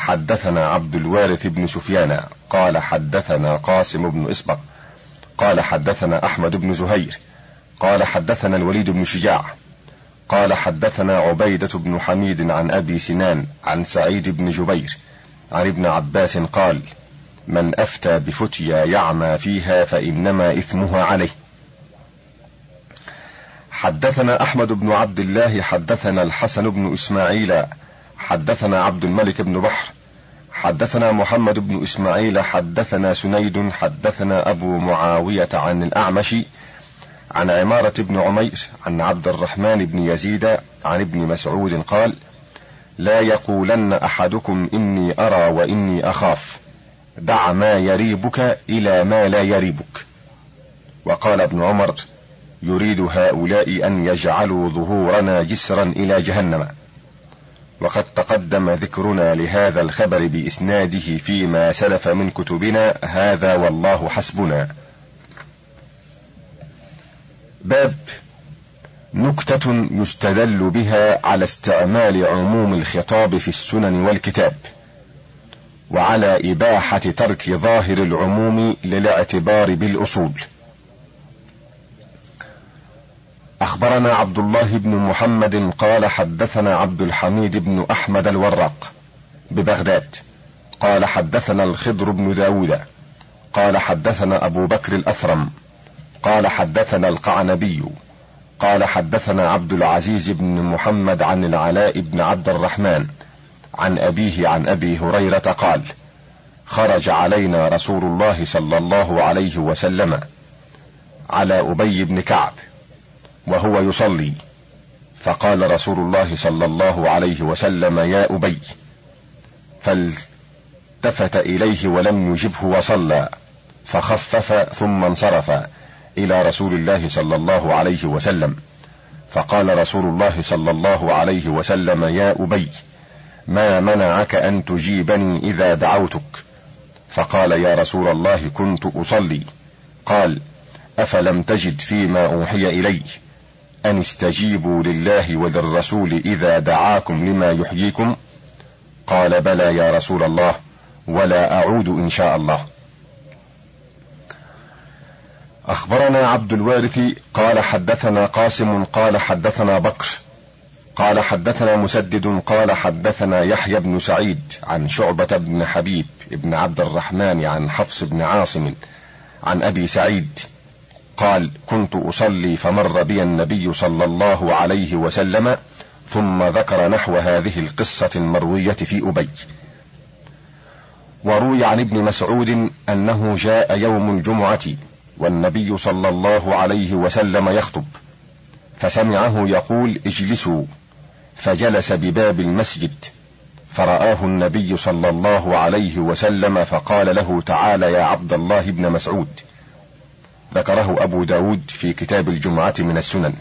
حدثنا عبد الوارث بن سفيان قال حدثنا قاسم بن إسبق قال حدثنا أحمد بن زهير قال حدثنا الوليد بن شجاع قال حدثنا عبيدة بن حميد عن أبي سنان عن سعيد بن جبير عن ابن عباس قال من أفتى بفتيا يعمى فيها فإنما إثمها عليه. حدثنا أحمد بن عبد الله حدثنا الحسن بن إسماعيل حدثنا عبد الملك بن بحر حدثنا محمد بن إسماعيل حدثنا سنيد حدثنا أبو معاوية عن الأعمش عن عمارة بن عمير عن عبد الرحمن بن يزيد عن ابن مسعود قال لا يقولن أحدكم إني أرى وإني أخاف دع ما يريبك إلى ما لا يريبك. وقال ابن عمر يريد هؤلاء أن يجعلوا ظهورنا جسرا إلى جهنم. وقد تقدم ذكرنا لهذا الخبر بإسناده فيما سلف من كتبنا هذا والله حسبنا. باب نكتة يستدل بها على استعمال عموم الخطاب في السنن والكتاب وعلى إباحة ترك ظاهر العموم للاعتبار بالأصول. أخبرنا عبد الله بن محمد قال حدثنا عبد الحميد بن أحمد الوراق ببغداد. قال حدثنا الخضر بن داود. قال حدثنا أبو بكر الأثرم. قال حدثنا القعنبي. قال حدثنا عبد العزيز بن محمد عن العلاء بن عبد الرحمن عن أبيه عن أبي هريرة قال خرج علينا رسول الله صلى الله عليه وسلم على أبي بن كعب. وهو يصلي. فقال رسول الله صلى الله عليه وسلم يا أبي. فالتفت إليه ولم يجبه وصلى. فخفف ثم انصرف إلى رسول الله صلى الله عليه وسلم. فقال رسول الله صلى الله عليه وسلم يا أبي ما منعك أن تجيبني إذا دعوتك؟ فقال يا رسول الله كنت أصلي. قال أفلم تجد فيما أوحي إلي أن استجيبوا لله وللرسول إذا دعاكم لما يحييكم؟ قال بلى يا رسول الله ولا أعود إن شاء الله. أخبرنا عبد الوارث قال حدثنا قاسم قال حدثنا بكر قال حدثنا مسدد قال حدثنا يحيى بن سعيد عن شعبة بن حبيب بن عبد الرحمن عن حفص بن عاصم عن أبي سعيد قال كنت أصلي فمر بي النبي صلى الله عليه وسلم ثم ذكر نحو هذه القصة المروية في أبي. وروي عن ابن مسعود أنه جاء يوم الجمعة والنبي صلى الله عليه وسلم يخطب فسمعه يقول اجلسوا. فجلس بباب المسجد فرآه النبي صلى الله عليه وسلم فقال له تعالى يا عبد الله بن مسعود. ذكره أبو داود في كتاب الجمعة من السنن.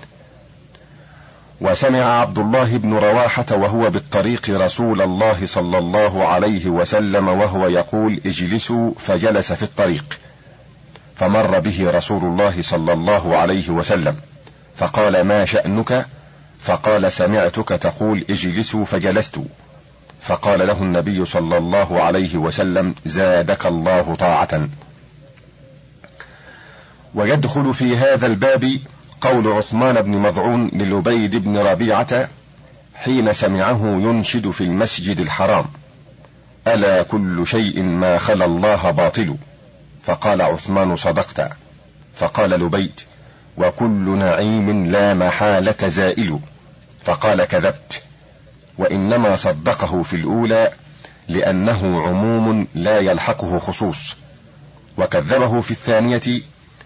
وسمع عبد الله بن رواحة وهو بالطريق رسول الله صلى الله عليه وسلم وهو يقول اجلسوا فجلس في الطريق. فمر به رسول الله صلى الله عليه وسلم. فقال ما شأنك؟ فقال سمعتك تقول اجلسوا فجلست. فقال له النبي صلى الله عليه وسلم زادك الله طاعة. ويدخل في هذا الباب قول عثمان بن مضعون للبيد بن ربيعة حين سمعه ينشد في المسجد الحرام. ألا كل شيء ما خلا الله باطل؟ فقال عثمان صدقت. فقال لبيد وكل نعيم لا محالة زائل. فقال كذبت. وإنما صدقه في الأولى لأنه عموم لا يلحقه خصوص. وكذبه في الثانية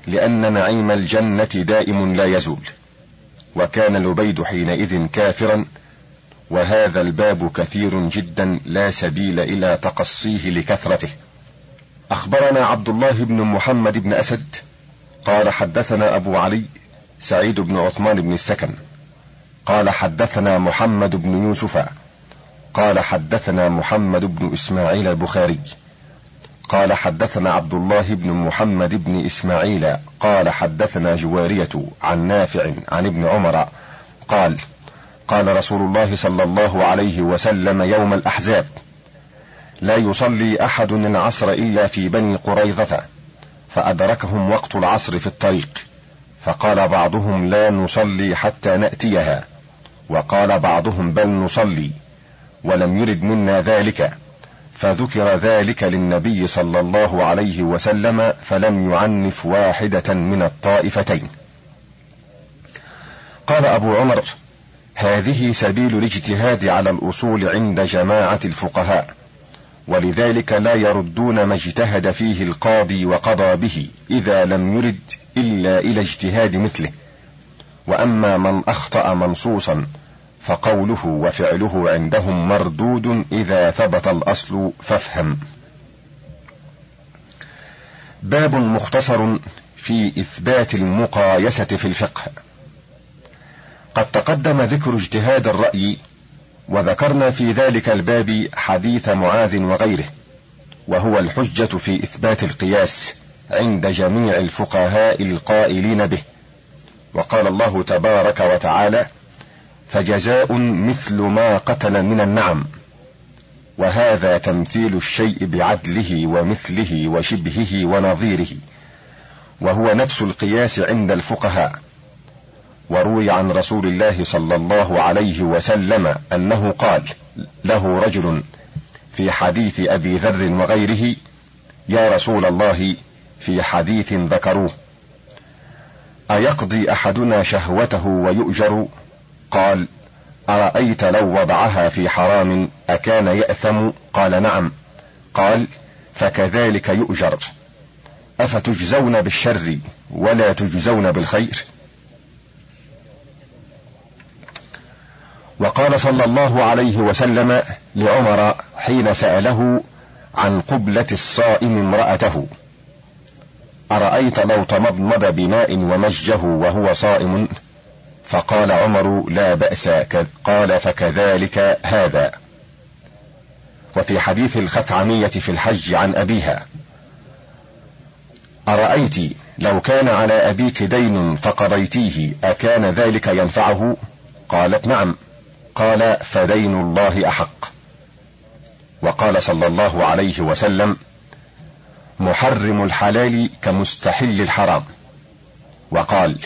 لأن نعيم الجنة دائم لا يزول. وكان لبيد حينئذ كافرا وهذا الباب كثير جدا لا سبيل إلى تقصيه لكثرته. أخبرنا عبد الله بن محمد بن أسد قال حدثنا أبو علي سعيد بن عثمان بن السكن. قال حدثنا محمد بن يوسف قال حدثنا محمد بن إسماعيل البخاري. قال حدثنا عبد الله بن محمد بن إسماعيل قال حدثنا جوارية عن نافع عن ابن عمر قال قال رسول الله صلى الله عليه وسلم يوم الأحزاب لا يصلي أحد العصر إلا في بني قريظة فأدركهم وقت العصر في الطريق فقال بعضهم لا نصلي حتى نأتيها وقال بعضهم بل نصلي ولم يرد منا ذلك. فذكر ذلك للنبي صلى الله عليه وسلم فلم يعنف واحدة من الطائفتين. قال أبو عمر: هذه سبيل الاجتهاد على الأصول عند جماعة الفقهاء، ولذلك لا يردون ما اجتهد فيه القاضي وقضى به إذا لم يرد إلا إلى اجتهاد مثله. وأما من أخطأ منصوصا فقوله وفعله عندهم مردود إذا ثبت الأصل فافهم. باب مختصر في إثبات المقايسة في الفقه. قد تقدم ذكر اجتهاد الرأي وذكرنا في ذلك الباب حديث معاذ وغيره وهو الحجة في إثبات القياس عند جميع الفقهاء القائلين به. وقال الله تبارك وتعالى فجزاء مثل ما قتل من النعم. وهذا تمثيل الشيء بعدله ومثله وشبهه ونظيره. وهو نفس القياس عند الفقهاء. وروي عن رسول الله صلى الله عليه وسلم أنه قال له رجل في حديث أبي ذر وغيره يا رسول الله في حديث ذكروه. أيقضي أحدنا شهوته ويؤجر؟ قال أرأيت لو وضعها في حرام أكان يأثم؟ قال نعم. قال فكذلك يؤجر. أفتجزون بالشر ولا تجزون بالخير؟ وقال صلى الله عليه وسلم لعمر حين سأله عن قبلة الصائم امرأته أرأيت لو تمضمض بماء ومجه وهو صائم؟ فقال عمر لا بأس قال فكذلك هذا. وفي حديث الخثعمية في الحج عن أبيها. أرأيت لو كان على أبيك دين فقضيتيه أكان ذلك ينفعه؟ قالت نعم. قال فدين الله أحق. وقال صلى الله عليه وسلم محرم الحلال كمستحل الحرام. وقال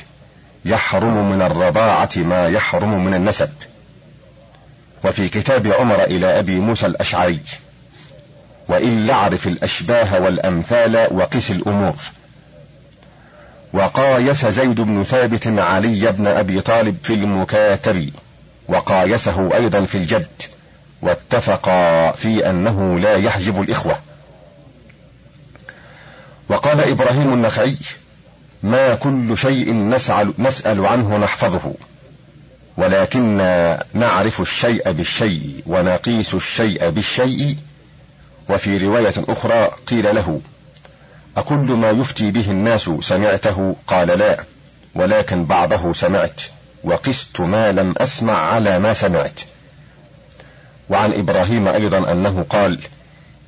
يحرم من الرضاعة ما يحرم من النسب. وفي كتاب عمر إلى أبي موسى الأشعري وإلا اعرف الأشباه والأمثال وقس الأمور. وقايس زيد بن ثابت علي بن أبي طالب في المكاتب وقايسه أيضا في الجد واتفقا في أنه لا يحجب الإخوة. وقال إبراهيم النخعي ما كل شيء نسأل, نسأل عنه نحفظه. ولكن نعرف الشيء بالشيء ونقيس الشيء بالشيء. وفي رواية أخرى قيل له أكل ما يفتي به الناس سمعته؟ قال لا ولكن بعضه سمعت وقست ما لم أسمع على ما سمعت. وعن إبراهيم أيضا أنه قال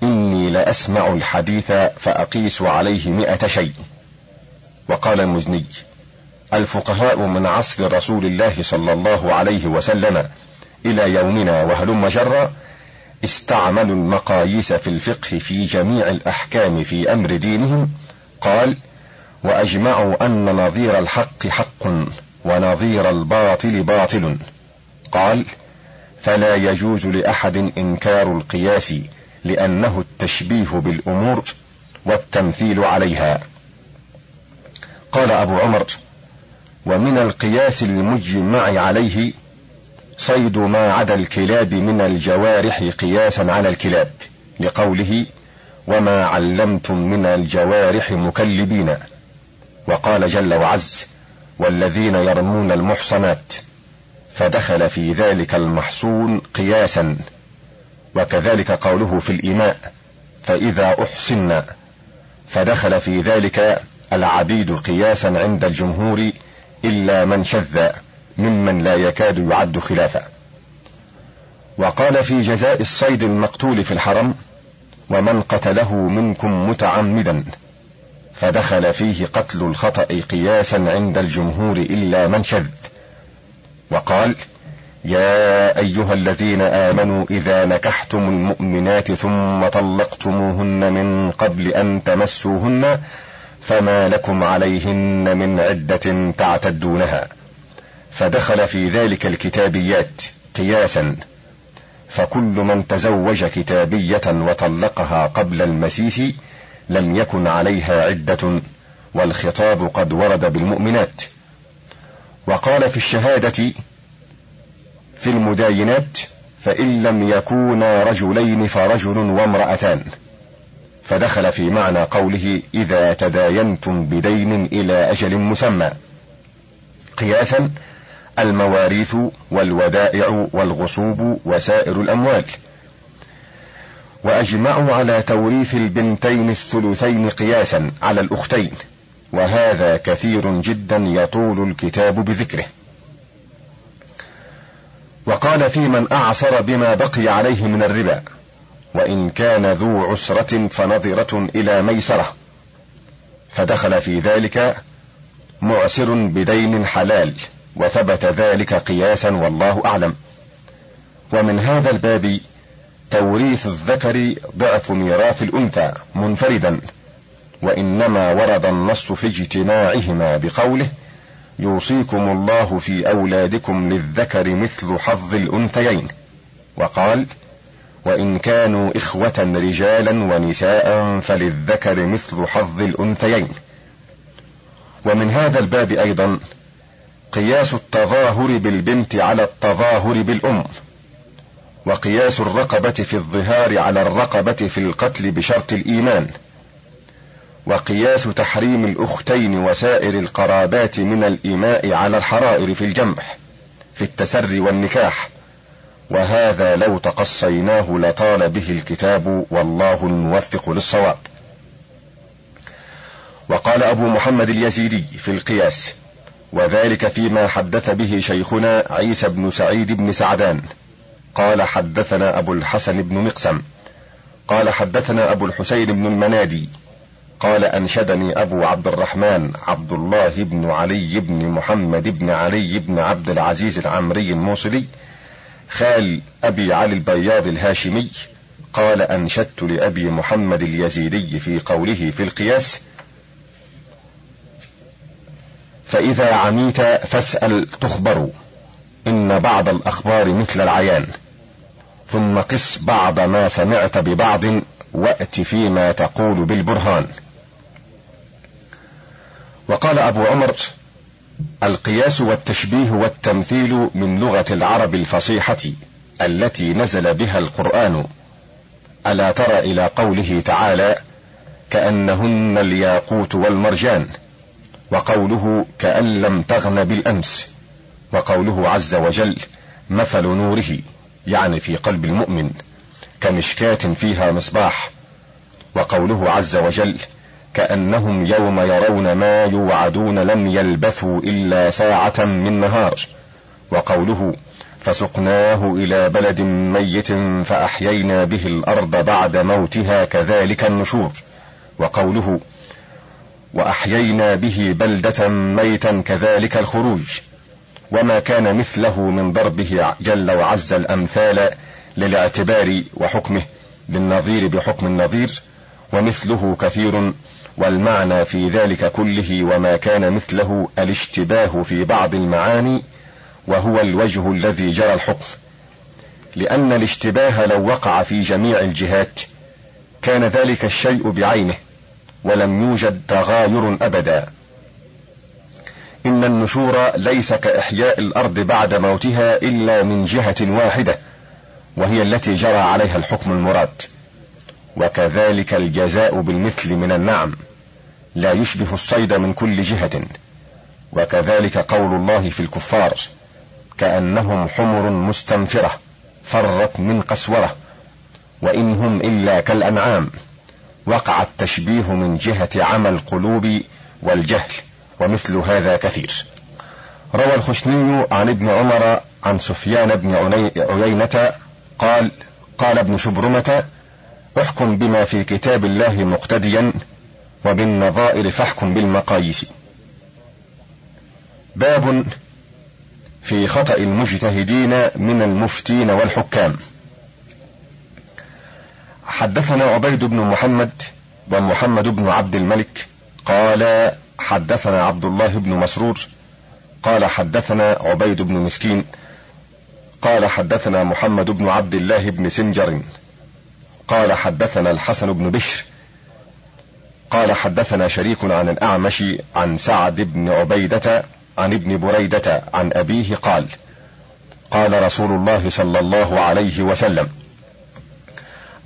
إني لأسمع الحديث فأقيس عليه مئة شيء. وقال المزني الفقهاء من عصر رسول الله صلى الله عليه وسلم إلى يومنا وهلم جرا استعملوا المقاييس في الفقه في جميع الأحكام في أمر دينهم قال وأجمعوا أن نظير الحق حق ونظير الباطل باطل. قال فلا يجوز لأحد إنكار القياس لأنه التشبيه بالأمور والتمثيل عليها. قال أبو عمر ومن القياس المجمع عليه صيد ما عدا الكلاب من الجوارح قياسا على الكلاب لقوله وما علمتم من الجوارح مكلبين وقال جل وعز والذين يرمون المحصنات فدخل في ذلك المحصون قياسا وكذلك قوله في الإيماء فإذا أحصن فدخل في ذلك العبيد قياسا عند الجمهور إلا من شذ ممن لا يكاد يعد خلافا. وقال في جزاء الصيد المقتول في الحرم ومن قتله منكم متعمدا فدخل فيه قتل الخطأ قياسا عند الجمهور إلا من شذ. وقال يا أيها الذين آمنوا إذا نكحتم المؤمنات ثم طلقتموهن من قبل أن تمسوهن فما لكم عليهن من عدة تعتدونها. فدخل في ذلك الكتابيات قياسا. فكل من تزوج كتابية وطلقها قبل المسيس لم يكن عليها عدة والخطاب قد ورد بالمؤمنات. وقال في الشهادة في المداينات فإن لم يكونا رجلين فرجل وامرأتان. فدخل في معنى قوله إذا تداينتم بدين إلى أجل مسمى. قياسا المواريث والودائع والغصوب وسائر الأموال. وأجمعوا على توريث البنتين الثلثين قياسا على الأختين. وهذا كثير جدا يطول الكتاب بذكره. وقال في من أعصر بما بقي عليه من الربا. وإن كان ذو عسرة فنظرة إلى ميسرة. فدخل في ذلك معسر بدين حلال وثبت ذلك قياسا والله أعلم. ومن هذا الباب توريث الذكر ضعف ميراث الأنثى منفردا وإنما ورد النص في اجتماعهما بقوله يوصيكم الله في أولادكم للذكر مثل حظ الأنثيين. وقال وإن كانوا إخوة رجالا ونساء فللذكر مثل حظ الأنثيين. ومن هذا الباب أيضا قياس التظاهر بالبنت على التظاهر بالأم وقياس الرقبة في الظهار على الرقبة في القتل بشرط الإيمان وقياس تحريم الأختين وسائر القرابات من الإماء على الحرائر في الجمح في التسري والنكاح. وهذا لو تقصيناه لطال به الكتاب والله الموفق للصواب. وقال أبو محمد اليزيدي في القياس وذلك فيما حدث به شيخنا عيسى بن سعيد بن سعدان. قال حدثنا أبو الحسن بن مقسم. قال حدثنا أبو الحسين بن المنادي. قال أنشدني أبو عبد الرحمن عبد الله بن علي بن محمد بن علي بن عبد العزيز العمري الموصلي خال أبي علي البياض الهاشمي قال أنشدت لأبي محمد اليزيدي في قوله في القياس فإذا عميت فاسأل تخبر إن بعض الأخبار مثل العيان ثم قس بعض ما سمعت ببعض وأت فيما تقول بالبرهان. وقال أبو عمر القياس والتشبيه والتمثيل من لغة العرب الفصيحة التي نزل بها القرآن. ألا تر إلى قوله تعالى كأنهن الياقوت والمرجان وقوله كأن لم تغن بالأمس وقوله عز وجل مثل نوره يعني في قلب المؤمن كمشكاة فيها مصباح. وقوله عز وجل كأنهم يوم يرون ما يوعدون لم يلبثوا إلا ساعة من نهار. وقوله فسقناه إلى بلد ميت فأحيينا به الأرض بعد موتها كذلك النشور. وقوله وأحيينا به بلدة ميتا كذلك الخروج. وما كان مثله من ضربه جل وعز الأمثال للاعتبار وحكمه للنظير بحكم النظير. ومثله كثير والمعنى في ذلك كله وما كان مثله الاشتباه في بعض المعاني وهو الوجه الذي جرى الحكم. لأن الاشتباه لو وقع في جميع الجهات كان ذلك الشيء بعينه ولم يوجد تغاير أبدا. إن النشور ليس كإحياء الأرض بعد موتها إلا من جهة واحدة وهي التي جرى عليها الحكم المراد. وكذلك الجزاء بالمثل من النعم. لا يشبه الصيد من كل جهة وكذلك قول الله في الكفار كأنهم حمر مستنفرة فرت من قسورة وإن هم إلا كالأنعام. وقع التشبيه من جهة عمى القلوب والجهل ومثل هذا كثير. روى الخشني عن ابن عمر عن سفيان بن عيينة قال قال ابن شبرمة احكم بما في كتاب الله مقتديا وبالنظائر فاحكم بالمقاييس. باب في خطأ المجتهدين من المفتين والحكام. حدثنا عبيد بن محمد ومحمد بن عبد الملك قال حدثنا عبد الله بن مسرور قال حدثنا عبيد بن مسكين قال حدثنا محمد بن عبد الله بن سنجر قال حدثنا الحسن بن بشر قال حدثنا شريك عن الأعمش عن سعد بن عبيدة عن ابن بريدة عن أبيه قال قال رسول الله صلى الله عليه وسلم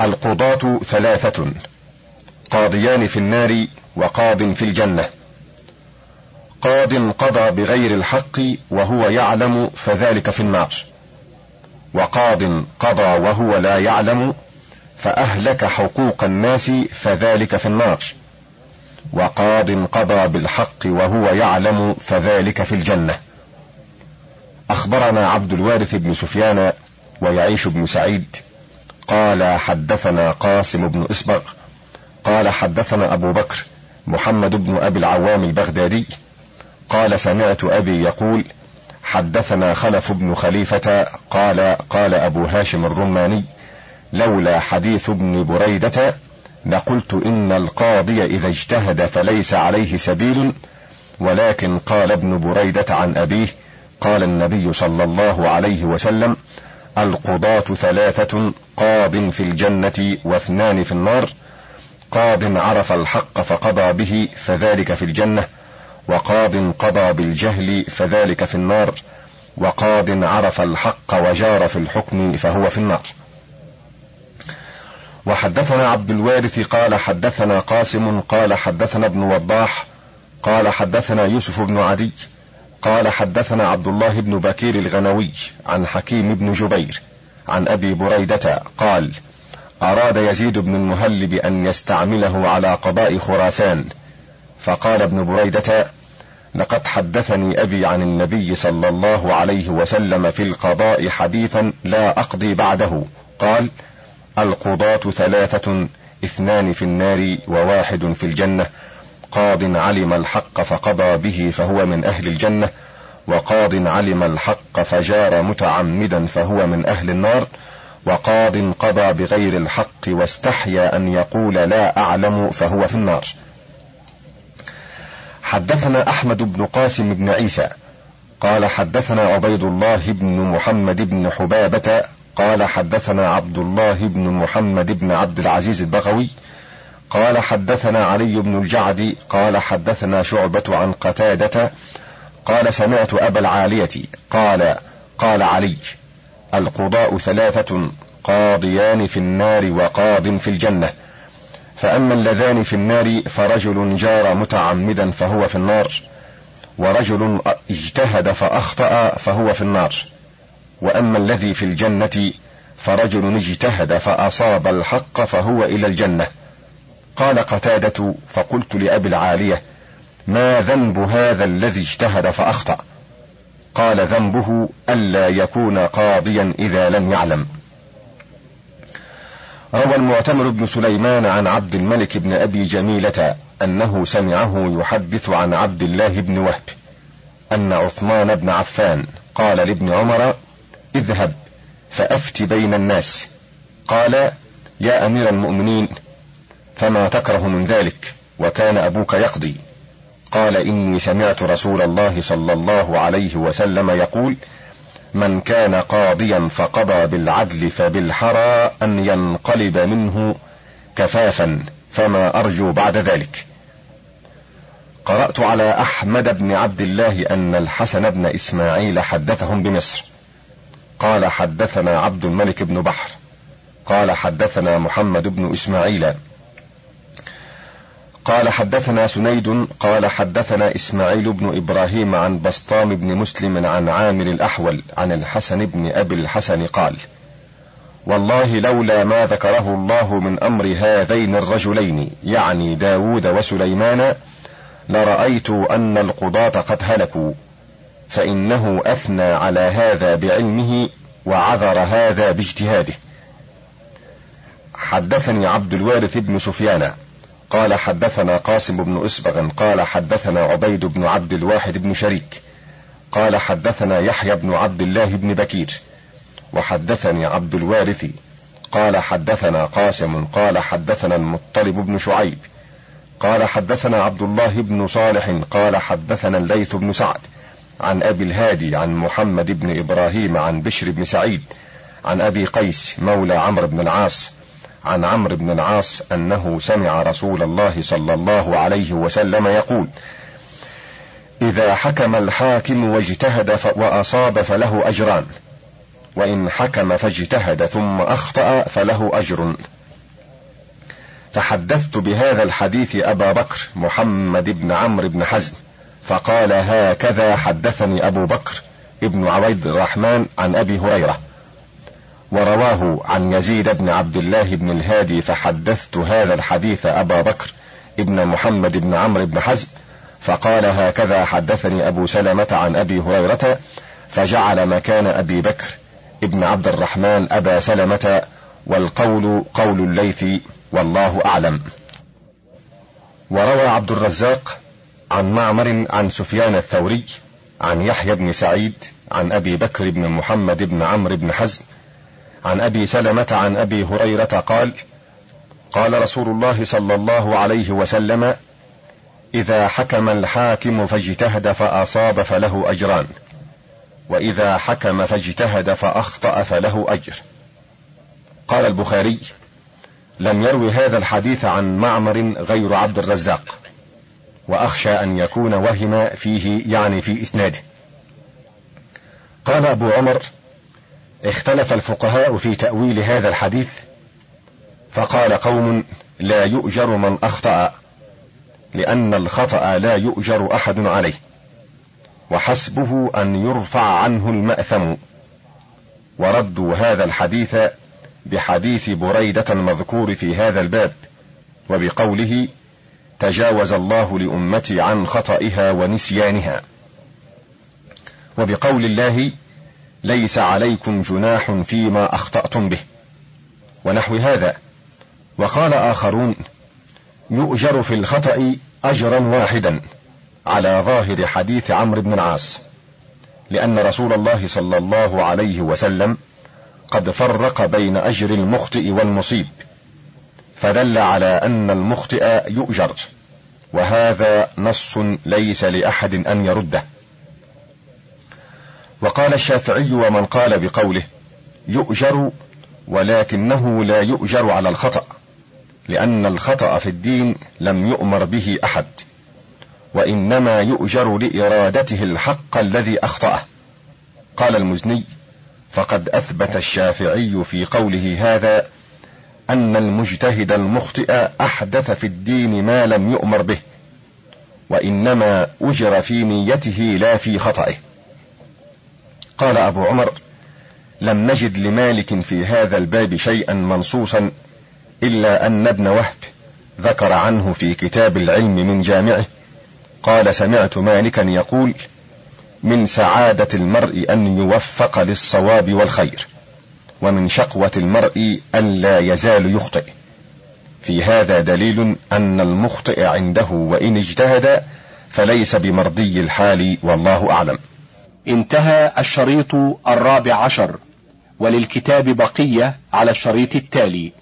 القضاة ثلاثة قاضيان في النار وقاض في الجنة. قاض قضى بغير الحق وهو يعلم فذلك في النار وقاض قضى وهو لا يعلم فأهلك حقوق الناس فذلك في النار. وقاض قضى بالحق وهو يعلم فذلك في الجنة. أخبرنا عبد الوارث بن سفيان ويعيش بن سعيد. قال حدثنا قاسم بن إسبغ. قال حدثنا أبو بكر محمد بن أبي العوام البغدادي. قال سمعت أبي يقول حدثنا خلف بن خليفة. قال قال أبو هاشم الرماني لولا حديث ابن بريدة لقلت إن القاضي إذا اجتهد فليس عليه سبيل ولكن قال ابن بريدة عن أبيه قال النبي صلى الله عليه وسلم القضاة ثلاثة قاض في الجنة واثنان في النار قاض عرف الحق فقضى به فذلك في الجنة وقاض قضى بالجهل فذلك في النار وقاض عرف الحق وجار في الحكم فهو في النار. وحدثنا عبد الوارث قال حدثنا قاسم قال حدثنا ابن وضاح قال حدثنا يوسف بن عدي قال حدثنا عبد الله بن بكير الغنوي عن حكيم بن جبير عن أبي بريدة قال أراد يزيد بن المهلب أن يستعمله على قضاء خراسان. فقال ابن بريدة لقد حدثني أبي عن النبي صلى الله عليه وسلم في القضاء حديثا لا أقضي بعده. قال القضاة ثلاثة اثنان في النار وواحد في الجنة. قاض علم الحق فقضى به فهو من أهل الجنة. وقاض علم الحق فجار متعمدا فهو من أهل النار. وقاض قضى بغير الحق واستحيا أن يقول لا أعلم فهو في النار. حدثنا أحمد بن قاسم بن عيسى قال حدثنا عبيد الله بن محمد بن حبابة قال حدثنا عبد الله بن محمد بن عبد العزيز البغوي قال حدثنا علي بن الجعد قال حدثنا شعبة عن قتادة قال سمعت أبا العالية قال قال علي القضاء ثلاثة قاضيان في النار وقاض في الجنة. فأما اللذان في النار فرجل جار متعمدا فهو في النار ورجل اجتهد فأخطأ فهو في النار. وأما الذي في الجنة فرجل اجتهد فأصاب الحق فهو إلى الجنة. قال قتادة فقلت لأبي العالية ما ذنب هذا الذي اجتهد فأخطأ؟ قال ذنبه ألا يكون قاضيا إذا لم يعلم. روى المعتمر بن سليمان عن عبد الملك بن أبي جميلة أنه سمعه يحدث عن عبد الله بن وهب أن عثمان بن عفان قال لابن عمر اذهب فأفت بين الناس. قال يا أمير المؤمنين فما تكره من ذلك؟ وكان أبوك يقضي. قال إني سمعت رسول الله صلى الله عليه وسلم يقول من كان قاضيا فقضى بالعدل فبالحرى أن ينقلب منه كفافا فما أرجو بعد ذلك. قرأت على أحمد بن عبد الله أن الحسن بن إسماعيل حدثهم بمصر. قال حدثنا عبد الملك بن بحر قال حدثنا محمد بن إسماعيل. قال حدثنا سنيد قال حدثنا إسماعيل بن إبراهيم عن بسطام بن مسلم عن عامر الأحول عن الحسن بن أبي الحسن قال والله لولا ما ذكره الله من أمر هذين الرجلين يعني داود وسليمان لرأيت أن القضاة قد هلكوا فإنه أثنى على هذا بعلمه وعذر هذا باجتهاده. حدثني عبد الوارث بن سفيان. قال حدثنا قاسم بن أسبغ. قال حدثنا عبيد بن عبد الواحد بن شريك. قال حدثنا يحيى بن عبد الله بن بكير. وحدثني عبد الوارث. قال حدثنا قاسم. قال حدثنا المطلب بن شعيب. قال حدثنا عبد الله بن صالح. قال حدثنا الليث بن سعد. عن أبي الهادي عن محمد بن إبراهيم عن بشر بن سعيد عن أبي قيس مولى عمرو بن العاص عن عمرو بن العاص أنه سمع رسول الله صلى الله عليه وسلم يقول إذا حكم الحاكم واجتهد وأصاب فله أجران وإن حكم فاجتهد ثم أخطأ فله أجر. فحدثت بهذا الحديث أبا بكر محمد بن عمرو بن حزم فقال هكذا حدثني أبو بكر ابن عبيد الرحمن عن أبي هريرة ورواه عن يزيد بن عبد الله بن الهادي فحدثت هذا الحديث أبا بكر ابن محمد بن عمرو بن حزم فقال هكذا حدثني أبو سلمة عن أبي هريرة فجعل مكان أبي بكر ابن عبد الرحمن أبا سلمة والقول قول الليث والله أعلم. وروى عبد الرزاق عن معمر عن سفيان الثوري عن يحيى بن سعيد عن أبي بكر بن محمد بن عمرو بن حزم عن أبي سلمة عن أبي هريرة قال قال رسول الله صلى الله عليه وسلم إذا حكم الحاكم فاجتهد فأصاب فله أجران وإذا حكم فاجتهد فأخطأ فله أجر. قال البخاري لم يروي هذا الحديث عن معمر غير عبد الرزاق. وأخشى أن يكون وهم فيه يعني في إسناده. قال أبو عمر اختلف الفقهاء في تأويل هذا الحديث فقال قوم لا يؤجر من أخطأ لأن الخطأ لا يؤجر أحد عليه وحسبه أن يرفع عنه المأثم. وردوا هذا الحديث بحديث بريدة المذكور في هذا الباب وبقوله تجاوز الله لأمتي عن خطئها ونسيانها. وبقول الله ليس عليكم جناح فيما أخطأتم به. ونحو هذا وقال آخرون يؤجر في الخطأ أجرا واحدا على ظاهر حديث عمرو بن العاص لأن رسول الله صلى الله عليه وسلم قد فرق بين أجر المخطئ والمصيب فدل على أن المخطئ يؤجر. وهذا نص ليس لأحد أن يرده. وقال الشافعي ومن قال بقوله يؤجر ولكنه لا يؤجر على الخطأ لأن الخطأ في الدين لم يؤمر به أحد وإنما يؤجر لإرادته الحق الذي أخطأه. قال المزني فقد أثبت الشافعي في قوله هذا أن المجتهد المخطئ أحدث في الدين ما لم يؤمر به وإنما أجر في نيته لا في خطئه. قال أبو عمر لم نجد لمالك في هذا الباب شيئا منصوصا إلا أن ابن وهب ذكر عنه في كتاب العلم من جامعه قال سمعت مالكا يقول من سعادة المرء أن يوفق للصواب والخير. ومن شقوة المرء أن لا يزال يخطئ. في هذا دليل أن المخطئ عنده وإن اجتهد فليس بمرضي الحال والله أعلم. انتهى الشريط الرابع عشر وللكتاب بقية على الشريط التالي.